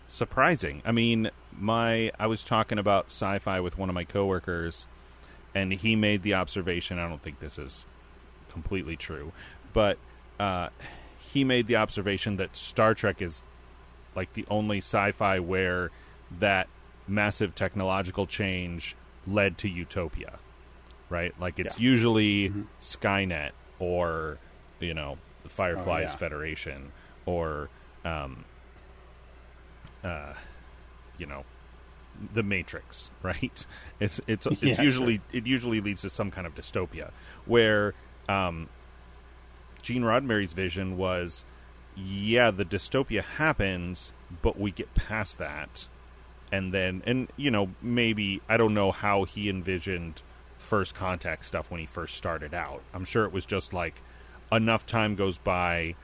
surprising. I mean, my I was talking about sci-fi with one of my coworkers and he made the observation, I don't think this is completely true, but uh he made the observation that Star Trek is like the only sci-fi where that massive technological change led to utopia right like it's Yeah. usually skynet or you know the fireflies yeah. federation or um uh you know the matrix (laughs) right it's it's (laughs) it's Yeah, usually it usually leads to some kind of dystopia where um Gene Roddenberry's vision was, yeah, the dystopia happens, but we get past that, and then, and you know, maybe I don't know how he envisioned first contact stuff when he first started out. I'm sure it was just like enough time goes by,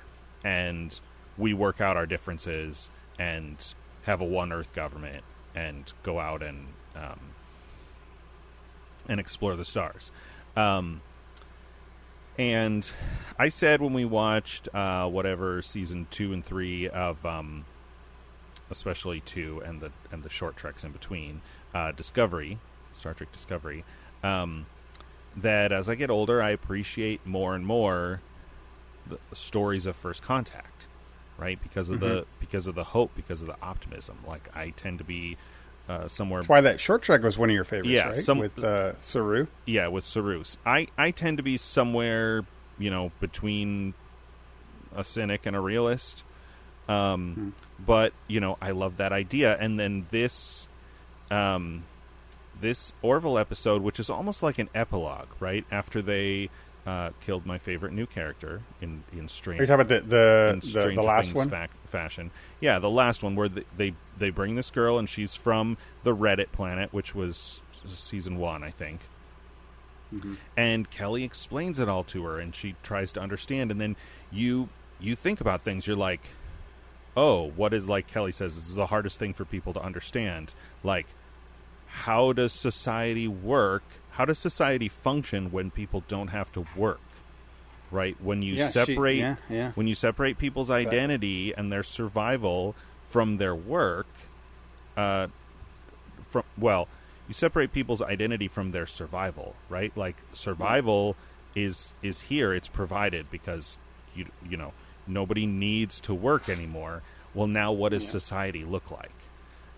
and we work out our differences and have a one Earth government and go out and um, and explore the stars. Um, and I said when we watched uh, whatever season two and three of, um, especially two and the and the short treks in between, uh, Discovery, Star Trek Discovery, um, that as I get older, I appreciate more and more the stories of first contact, right? Because of the because of the hope, because of the optimism. Like I tend to be uh, somewhere That's why that short trek was one of your favorites, Yeah, right? some- With uh, Saru. yeah, with Sarus. I, I tend to be somewhere, you know, between a cynic and a realist. Um, But, you know, I love that idea. And then this um, this Orville episode, which is almost like an epilogue, right? After they uh, killed my favorite new character in, in Strange Are you talking about the the, the, the last one? fa- fashion. Yeah, the last one where they, they they bring this girl and she's from the Reddit planet, which was season one, I think. Mm-hmm. And Kelly explains it all to her, and she tries to understand. And then you you think about things. You're like, oh, what is like Kelly says? This is the hardest thing for people to understand. Like, how does society work? How does society function when people don't have to work? Right when you Yeah, she- separate yeah, yeah. when you separate people's identity and their survival from their work, uh, from well, you separate people's identity from their survival, right? Like survival is is here; it's provided because you you know nobody needs to work anymore. Well, now what does society look like?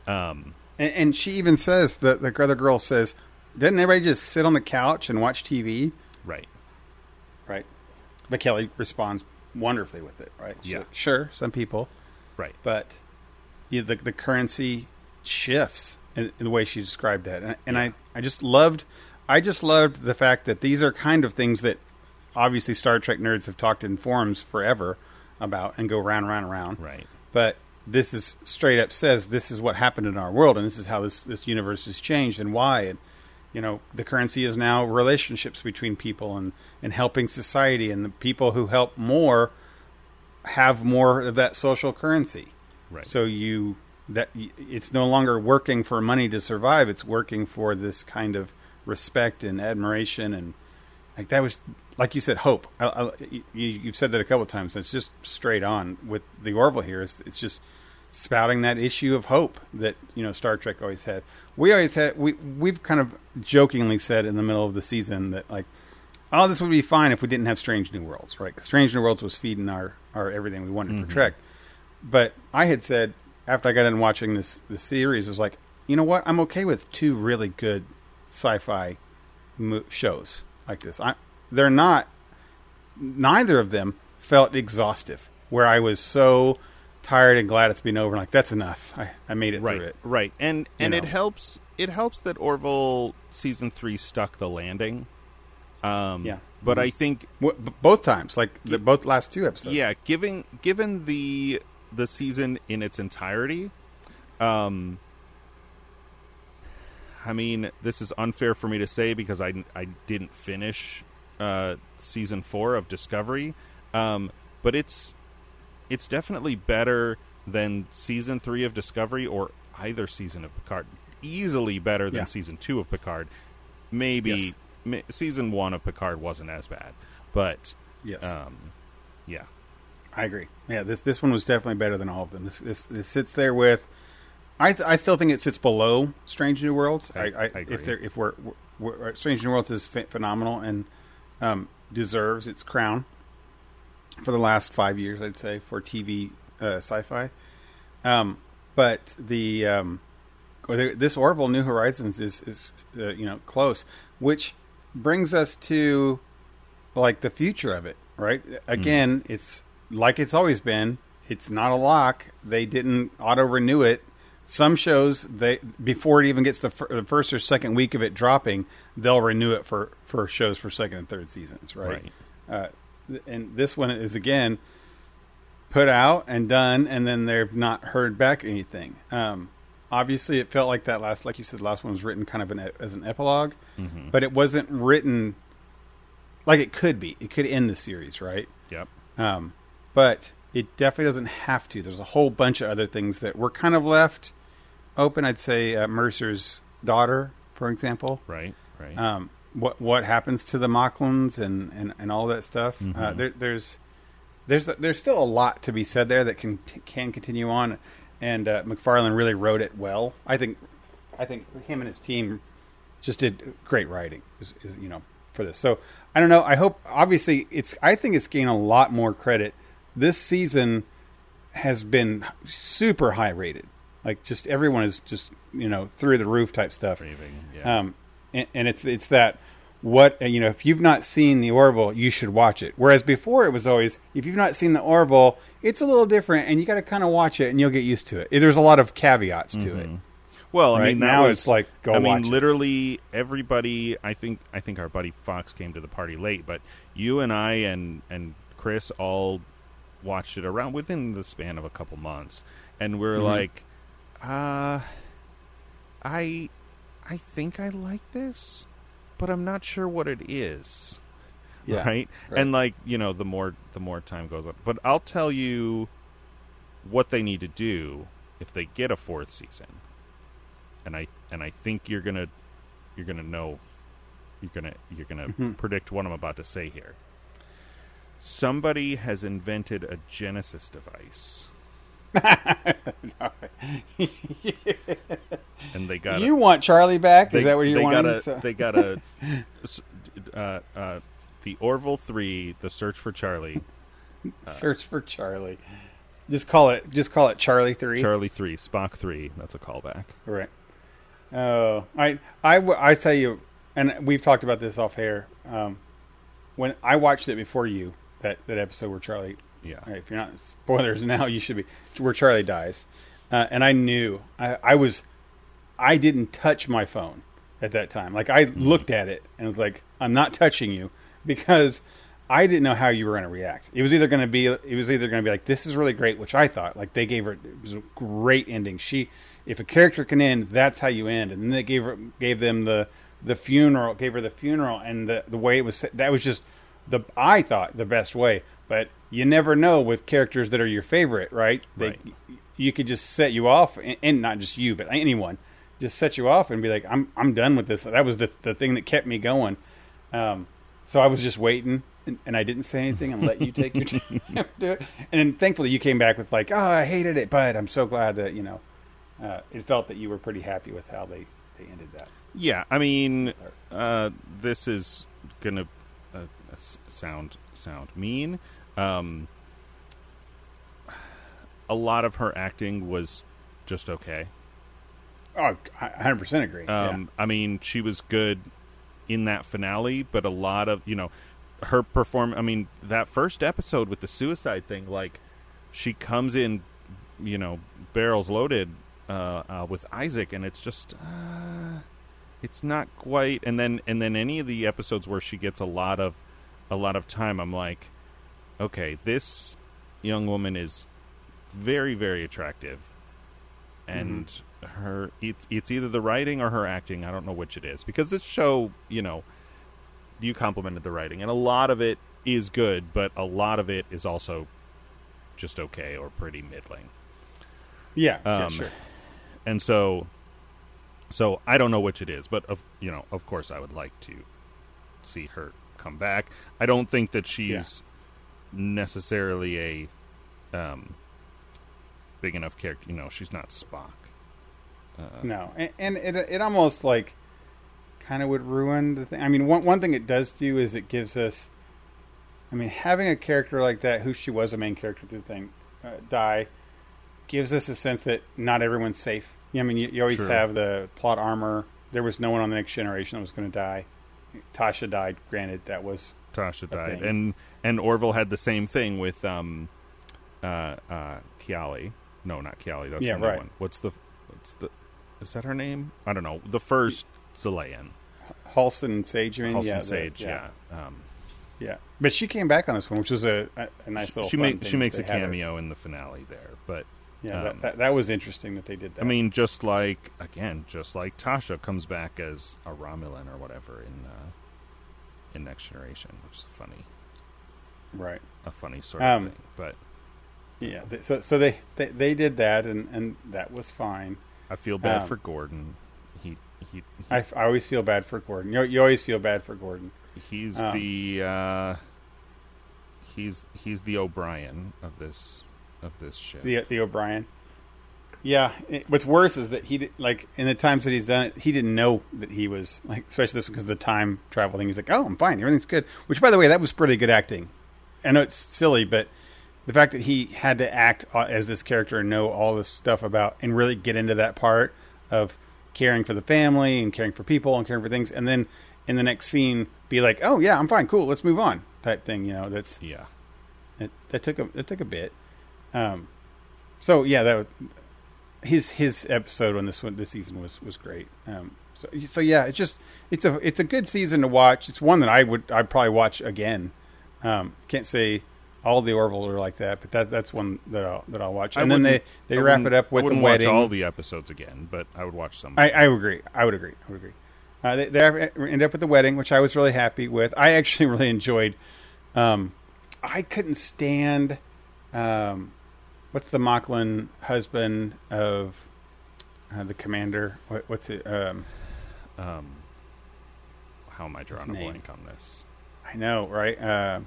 Um, And, and she even says the the other girl says, "Doesn't everybody just sit on the couch and watch TV?" right. Right. But Kelly responds wonderfully with it. Right. Yeah. sure, some people, Right. but yeah, the the currency shifts in, in the way she described that, and, and I I just loved I just loved the fact that these are kind of things that obviously Star Trek nerds have talked in forums forever about and go round, and round, and round. Right. But this is straight up says this is what happened in our world and this is how this this universe has changed and why and you know the currency is now relationships between people and and helping society and the people who help more have more of that social currency Right. so you that it's no longer working for money to survive it's working for this kind of respect and admiration and like that was like you said hope I, I, you, you've said that a couple of times it's just straight on with the orville here it's, it's just spouting that issue of hope that you know star trek always had we always had we we've kind of jokingly said in the middle of the season that like oh this would be fine if we didn't have strange new worlds right? Because strange new worlds was feeding our our everything we wanted for mm-hmm. trek but I had said after I got in watching this this series, was like, you know what? I'm okay with two really good sci-fi mo- shows like this. I, they're not. Neither of them felt exhaustive. Where I was so tired and glad it's been over. Like that's enough. I, I made it right, through it. right, and and You it helps. It helps that Orville season three stuck the landing. Um, Yeah. but I think W- both times, like the both last two episodes. yeah, giving given the the season in its entirety, um, I mean, this is unfair for me to say because I I didn't finish uh, season four of Discovery, um, but it's it's definitely better than season three of Discovery or either season of Picard. Easily better than Yeah. season two of Picard. Maybe Yes. ma- season one of Picard wasn't as bad, but Yes. um, yeah, I agree. Yeah, this this one was definitely better than all of them. This this, this sits there with. I th- I still think it sits below Strange New Worlds. I- I, I, if they're if we're, we're, we're Strange New Worlds is ph- phenomenal and um, deserves its crown for the last five years, I'd say, for TV uh, sci-fi. Um, but the um, this Orville New Horizons is is uh, you know close, which brings us to like the future of it, right? Again, it's like it's always been. It's not a lock. They didn't auto renew it. Some shows they before it even gets the, fir- the first or second week of it dropping, they'll renew it for for shows for second and third seasons, right? Uh, th- and this one is again put out and done, and then they've not heard back anything. Um, obviously, it felt like that last, like you said, the last one was written kind of an, as an epilog Mm-hmm. but it wasn't written like it could be. It could end the series, right? yep, Um, but it definitely doesn't have to. There's a whole bunch of other things that were kind of left open. I'd say uh, Mercer's daughter, for example. right, right. Um, what what happens to the Moclans and, and, and all that stuff? Uh, Mhm. there, there's there's there's still a lot to be said there that can can continue on, and uh, MacFarlane really wrote it well. I think I think him and his team just did great writing, is, is, you know, for this. So I don't know. I hope obviously it's. I think it's gained a lot more credit. This season has been super high rated. Like just everyone is just you know through the roof type stuff. Raving, yeah. Um, and, and it's it's that what you know if you've not seen the Orville, you should watch it. Whereas before it was always if you've not seen the Orville, it's a little different, and you got to kind of watch it, and you'll get used to it. There's a lot of caveats to it. Well, I mean, now was, it's like, go I mean, it. literally everybody. I think I think our buddy Fox came to the party late, but you and I and and Chris all watched it around within the span of a couple months, and we're Mhm. like, uh, I I think I like this, but I'm not sure what it is. Yeah, (laughs) right? right. And like you know, the more the more time goes on, but I'll tell you what they need to do if they get a fourth season, and I and I think you're gonna you're gonna know you're gonna you're gonna Mhm. predict what I'm about to say here. Somebody has invented a Genesis device, (laughs) (laughs) and they got you want Charlie back? they, Is that what you're they? Got a, They got a (laughs) uh, uh, the Orville Three, the Search for Charlie. Search for Charlie. Just call it. Just call it Charlie Three. Charlie Three, Spock Three. That's a callback. Right. Oh, I, I, I tell you, and we've talked about this off air. Um, when I watched it before you, that, that episode where Charlie, Yeah. right, if you're not spoilers now, you should be where Charlie dies, uh, and I knew I, I was, I didn't touch my phone at that time. Like I mm-hmm. looked at it and was like, I'm not touching you because I didn't know how you were going to react. It was either going to be it was either going to be like this is really great, which I thought like they gave her it was a great ending. She if a character can end, that's how you end. And then they gave her gave them the the funeral, gave her the funeral, and the the way it was that was just the I thought the best way. But you never know with characters that are your favorite, right? They, Right. You could just set you off, and, and not just you, but anyone, just set you off and be like, "I'm I'm done with this." That was the the thing that kept me going. Um, so I was just waiting, and, and I didn't say anything and let you take your (laughs) time do it. And then thankfully you came back with like, "Oh, I hated it, but I'm so glad that you know." Uh, it felt that you were pretty happy with how they, they ended that. Yeah, I mean, uh, this is gonna uh, sound sound mean. Um, a lot of her acting was just okay. Oh, I 100% agree. Um, I mean, she was good in that finale, but a lot of you know her perform. I mean, that first episode with the suicide thing, like she comes in, you know, barrels loaded uh, uh, with Isaac, and it's just uh, it's not quite. And then and then any of the episodes where she gets a lot of a lot of time, I'm like, okay, this young woman is very very attractive and her it's it's either the writing or her acting. I don't know which it is. Because this show you know you complimented the writing. And a lot of it is good but a lot of it is also just okay or pretty middling. Yeah. Yeah, yeah, um, sure. and so so i don't know which it is but of you know of course i would like to see her come back. I don't think that she's necessarily a um big enough character you know she's not spock uh, No, and, and it it almost like kind of would ruin the thing. I mean, one one thing it does do is it gives us. I mean, having a character like that, who she was a main character through the thing, uh, die, gives us a sense that not everyone's safe. I mean, you, you always True. have the plot armor. There was no one on the next generation that was going to die. Tasha died. Granted, that was Tasha died, thing. and and Orville had the same thing with um, uh, uh, Kiali. No, not Kiali. That's Yeah, the right. one. What's the? What's the? Is that her name? I don't know. The first Xelayan, Halston Sage. Mean, Halston yeah, the- Sage. Yeah. Um, yeah. But she came back on this one, which was a, a, a nice little. she make, thing she makes a cameo in the finale there, but Yeah, um, that, that, that was interesting that they did that. I mean, just like again, just like Tasha comes back as a Romulan or whatever in uh, in Next Generation, which is funny, right. a funny sort of Um, thing. But Yeah, they, so so they, they they did that, and and that was fine. I feel bad um, for Gordon. He he, he I, I always feel bad for Gordon. You, you always feel bad for Gordon. he's um, the uh, he's he's the O'Brien of this of this ship. The the O'Brien. Yeah, it, what's worse is that he did, like in the times that he's done it, he didn't know that he was like, especially this one, because of the time travel thing. He's like, "Oh, I'm fine, everything's good." Which, by the way, that was pretty good acting. I know it's silly, but the fact that he had to act uh, as this character and know all this stuff about and really get into that part of caring for the family and caring for people and caring for things, and then in the next scene be like, "Oh yeah, I'm fine, cool, let's move on," type thing. You know, that's yeah, it, that took a it took a bit. Um, so yeah, that his his episode on this one this season was was great. Um, so so yeah, it's just it's a it's a good season to watch. It's one that I would I'd probably watch again. Um, can't say all the Orville are like that, but that that's one that I'll that I'll watch. I And then they, they I wrap it up I with the wedding. Watch all the episodes again, but I would watch some. I, I agree. I would agree. I would agree. Uh, they, they end up with the wedding, which I was really happy with. I actually (laughs) really enjoyed. Um, I couldn't stand. Um, what's the Moclan husband of uh, the commander? What, what's it? Um, um, how am I drawing a blank on this? I know, right? Uh,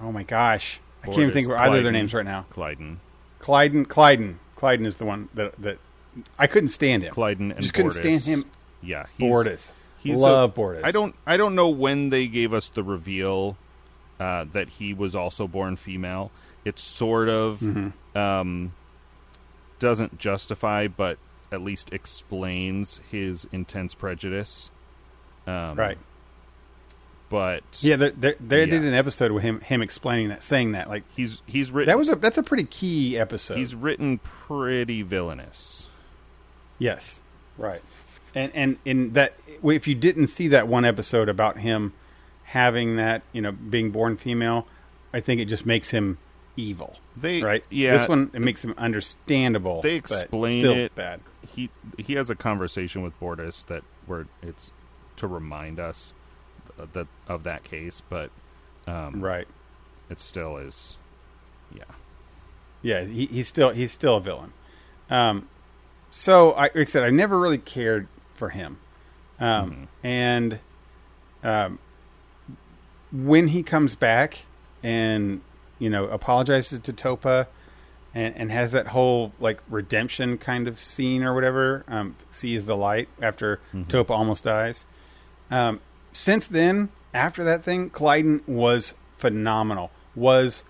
oh my gosh, I can't even think of either of their names right now. Klyden, Klyden, Klyden, Klyden is the one that that I couldn't stand him. Klyden, and Just couldn't stand him. Yeah, he's, Bortus, he's love a, Bortus. I don't. I don't know when they gave us the reveal uh, that he was also born female. It sort of Mm-hmm. um, doesn't justify, but at least explains his intense prejudice. Um, right. But Yeah, they they they did an episode with him him explaining that, saying that like he's he's written. that was a that's a pretty key episode. he's written pretty villainous. yes, right, and and in that if you didn't see that one episode about him having that, you know, being born female, I think it just makes him evil. They right? yeah. This one it makes him understandable. They but explain still it. bad. he he has a conversation with Bortus that where it's to remind us that of that case, but um, Right. it still is. Yeah, Yeah, he, he's still he's still a villain. Um, so I, like I said, I never really cared for him, um, and um, when he comes back and you know apologizes to Topa and, and has that whole like redemption kind of scene or whatever, um, sees the light after Topa almost dies. Um, since then, after that thing, Klyden was phenomenal. Was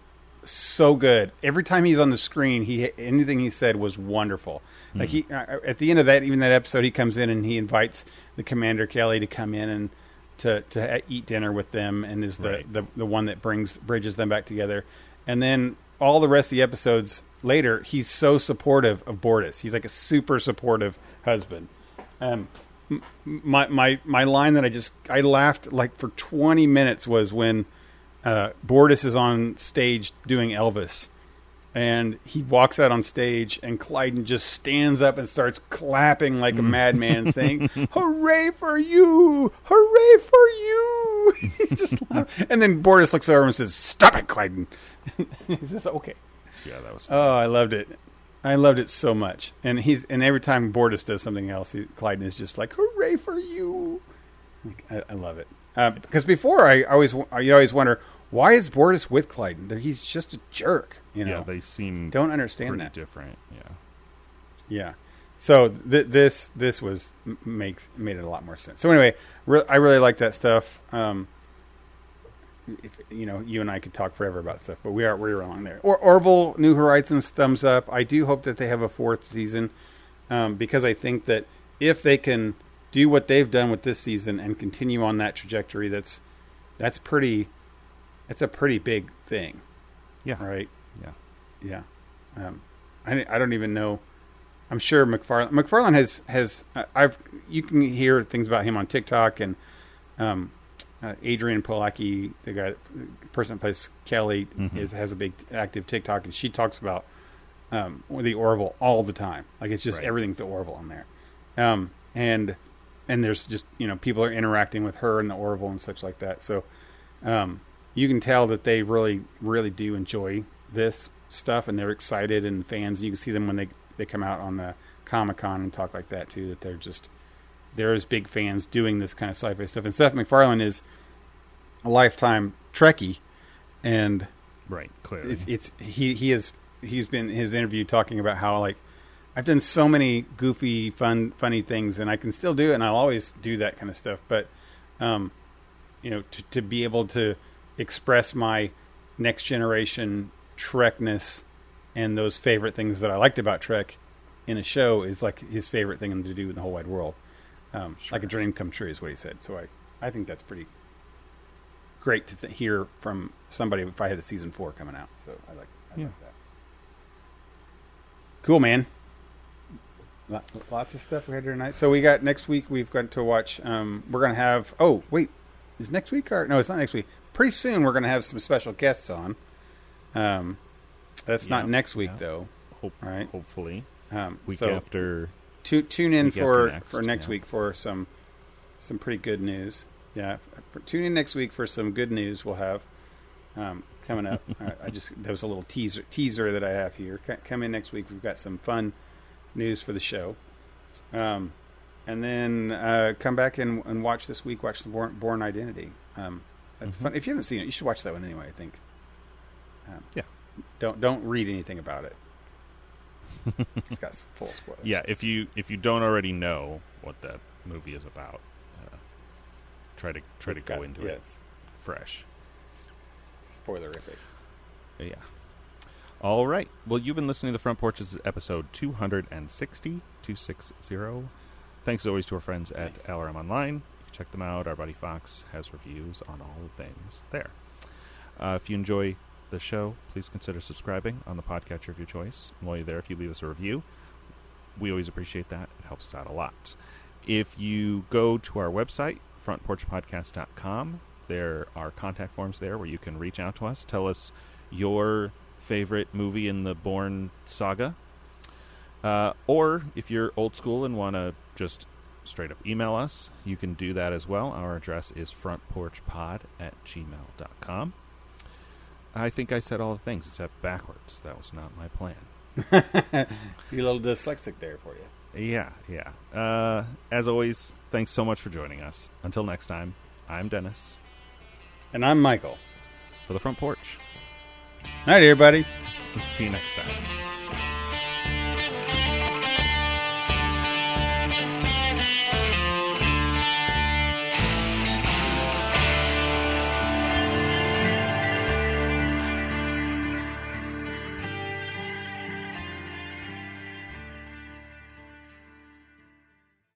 so good. Every time he's on the screen, he anything he said was wonderful. Like he uh, at the end of that, even that episode, he comes in and he invites the commander Kelly to come in and to to eat dinner with them, and is the Right. the, the one that brings bridges them back together. And then all the rest of the episodes later, he's so supportive of Bortus. He's like a super supportive husband. Um, my my my line that I just I laughed like for 20 minutes was when uh, Bortus is on stage doing Elvis, and he walks out on stage, and Klyden just stands up and starts clapping like a madman, (laughs) saying, "Hooray for you! Hooray for you!" (laughs) He just and then Bortus looks over and says, "Stop it, Klyden." (laughs) he says, "Okay." yeah, that was. Oh, I loved it. I loved it so much. And he's and every time Bortus does something else, he, Klyden is just like, "Hooray for you!" I, I love it. Uh, because before, I always I always wonder why is Bortus with Klyden? He's just a jerk. You know, yeah, they seem don't understand that. different. Yeah, Yeah. So th- this this was makes made it a lot more sense. So anyway, re- I really like that stuff. Um, if, you know, you and I could talk forever about stuff, but we are we're along there. Or Orville, New Horizons, thumbs up. I do hope that they have a fourth season um, because I think that if they can do what they've done with this season and continue on that trajectory, that's that's pretty. That's a pretty big thing, yeah, right? yeah. Yeah, um, I I don't even know. I'm sure MacFarlane MacFarlane has has I've you can hear things about him on TikTok and um, uh, Adrianne Palicki, the guy person that plays Kelly, is has a big active TikTok and she talks about um, the Orville all the time. Like it's just Right. everything's the Orville on there, um, and and there's just you know people are interacting with her and the Orville and such like that. So um, you can tell that they really really do enjoy this stuff and they're excited and fans. You can see them when they they come out on the Comic Con and talk like that too. That they're just they're big fans doing this kind of sci-fi stuff. And Seth MacFarlane is a lifetime Trekkie, and Right, clearly. it's it's he he is he's been his interview talking about how like I've done so many goofy fun funny things and I can still do it and I'll always do that kind of stuff but um you know to to be able to express my next generation Trekness and those favorite things that I liked about Trek in a show is like his favorite thing to do in the whole wide world um, like a dream come true is what he said so I I think that's pretty great to th- hear from somebody if I had a season four coming out. So I like, I Yeah. like that. Cool, man. Lots of stuff we had tonight. So we got next week. We've got to watch. Um, we're gonna have. Oh wait, is next week or no? It's not next week. Pretty soon we're gonna have some special guests on. Um, that's not next week yeah. though. Hope, right. Hopefully, Um, week so after. Tu- tune in for next, for next yeah. week for some some pretty good news. Yeah, tune in next week for some good news. We'll have um, coming up. (laughs) I, I just that was a little teaser teaser that I have here. C- come in next week. We've got some fun news for the show. Um, and then uh, come back and, and watch this week. Watch the Bourne, Bourne Identity. Um, that's Mhm. fun. If you haven't seen it, you should watch that one anyway. I think. Um, Yeah. Don't don't read anything about it. It's got full spoilers. Yeah, if you if you don't already know what that movie is about, uh, try to try to go into yeah, it it's fresh. spoilerific. Yeah. All right. Well, you've been listening to the Front Porches episode 260, 260. Thanks as always to our friends at. LRM Online. You can check them out. Our buddy Fox has reviews on all the things there. Uh, if you enjoy the show, please consider subscribing on the podcatcher of your choice. And while you're there, if you leave us a review, we always appreciate that. It helps us out a lot. If you go to our website, frontporchpodcast.com, There are contact forms there where you can reach out to us. Tell us your favorite movie in the Bourne saga. Uh, or if you're old school and want to just straight up email us, you can do that as well. Our address is frontporchpod at gmail.com. I think I said all the things except backwards. That was not my plan. (laughs) Be a little dyslexic there for you. Yeah, yeah. Uh, as always, thanks so much for joining us. Until next time, I'm Dennis And I'm Michael. for the front porch. Night, everybody. See you next time.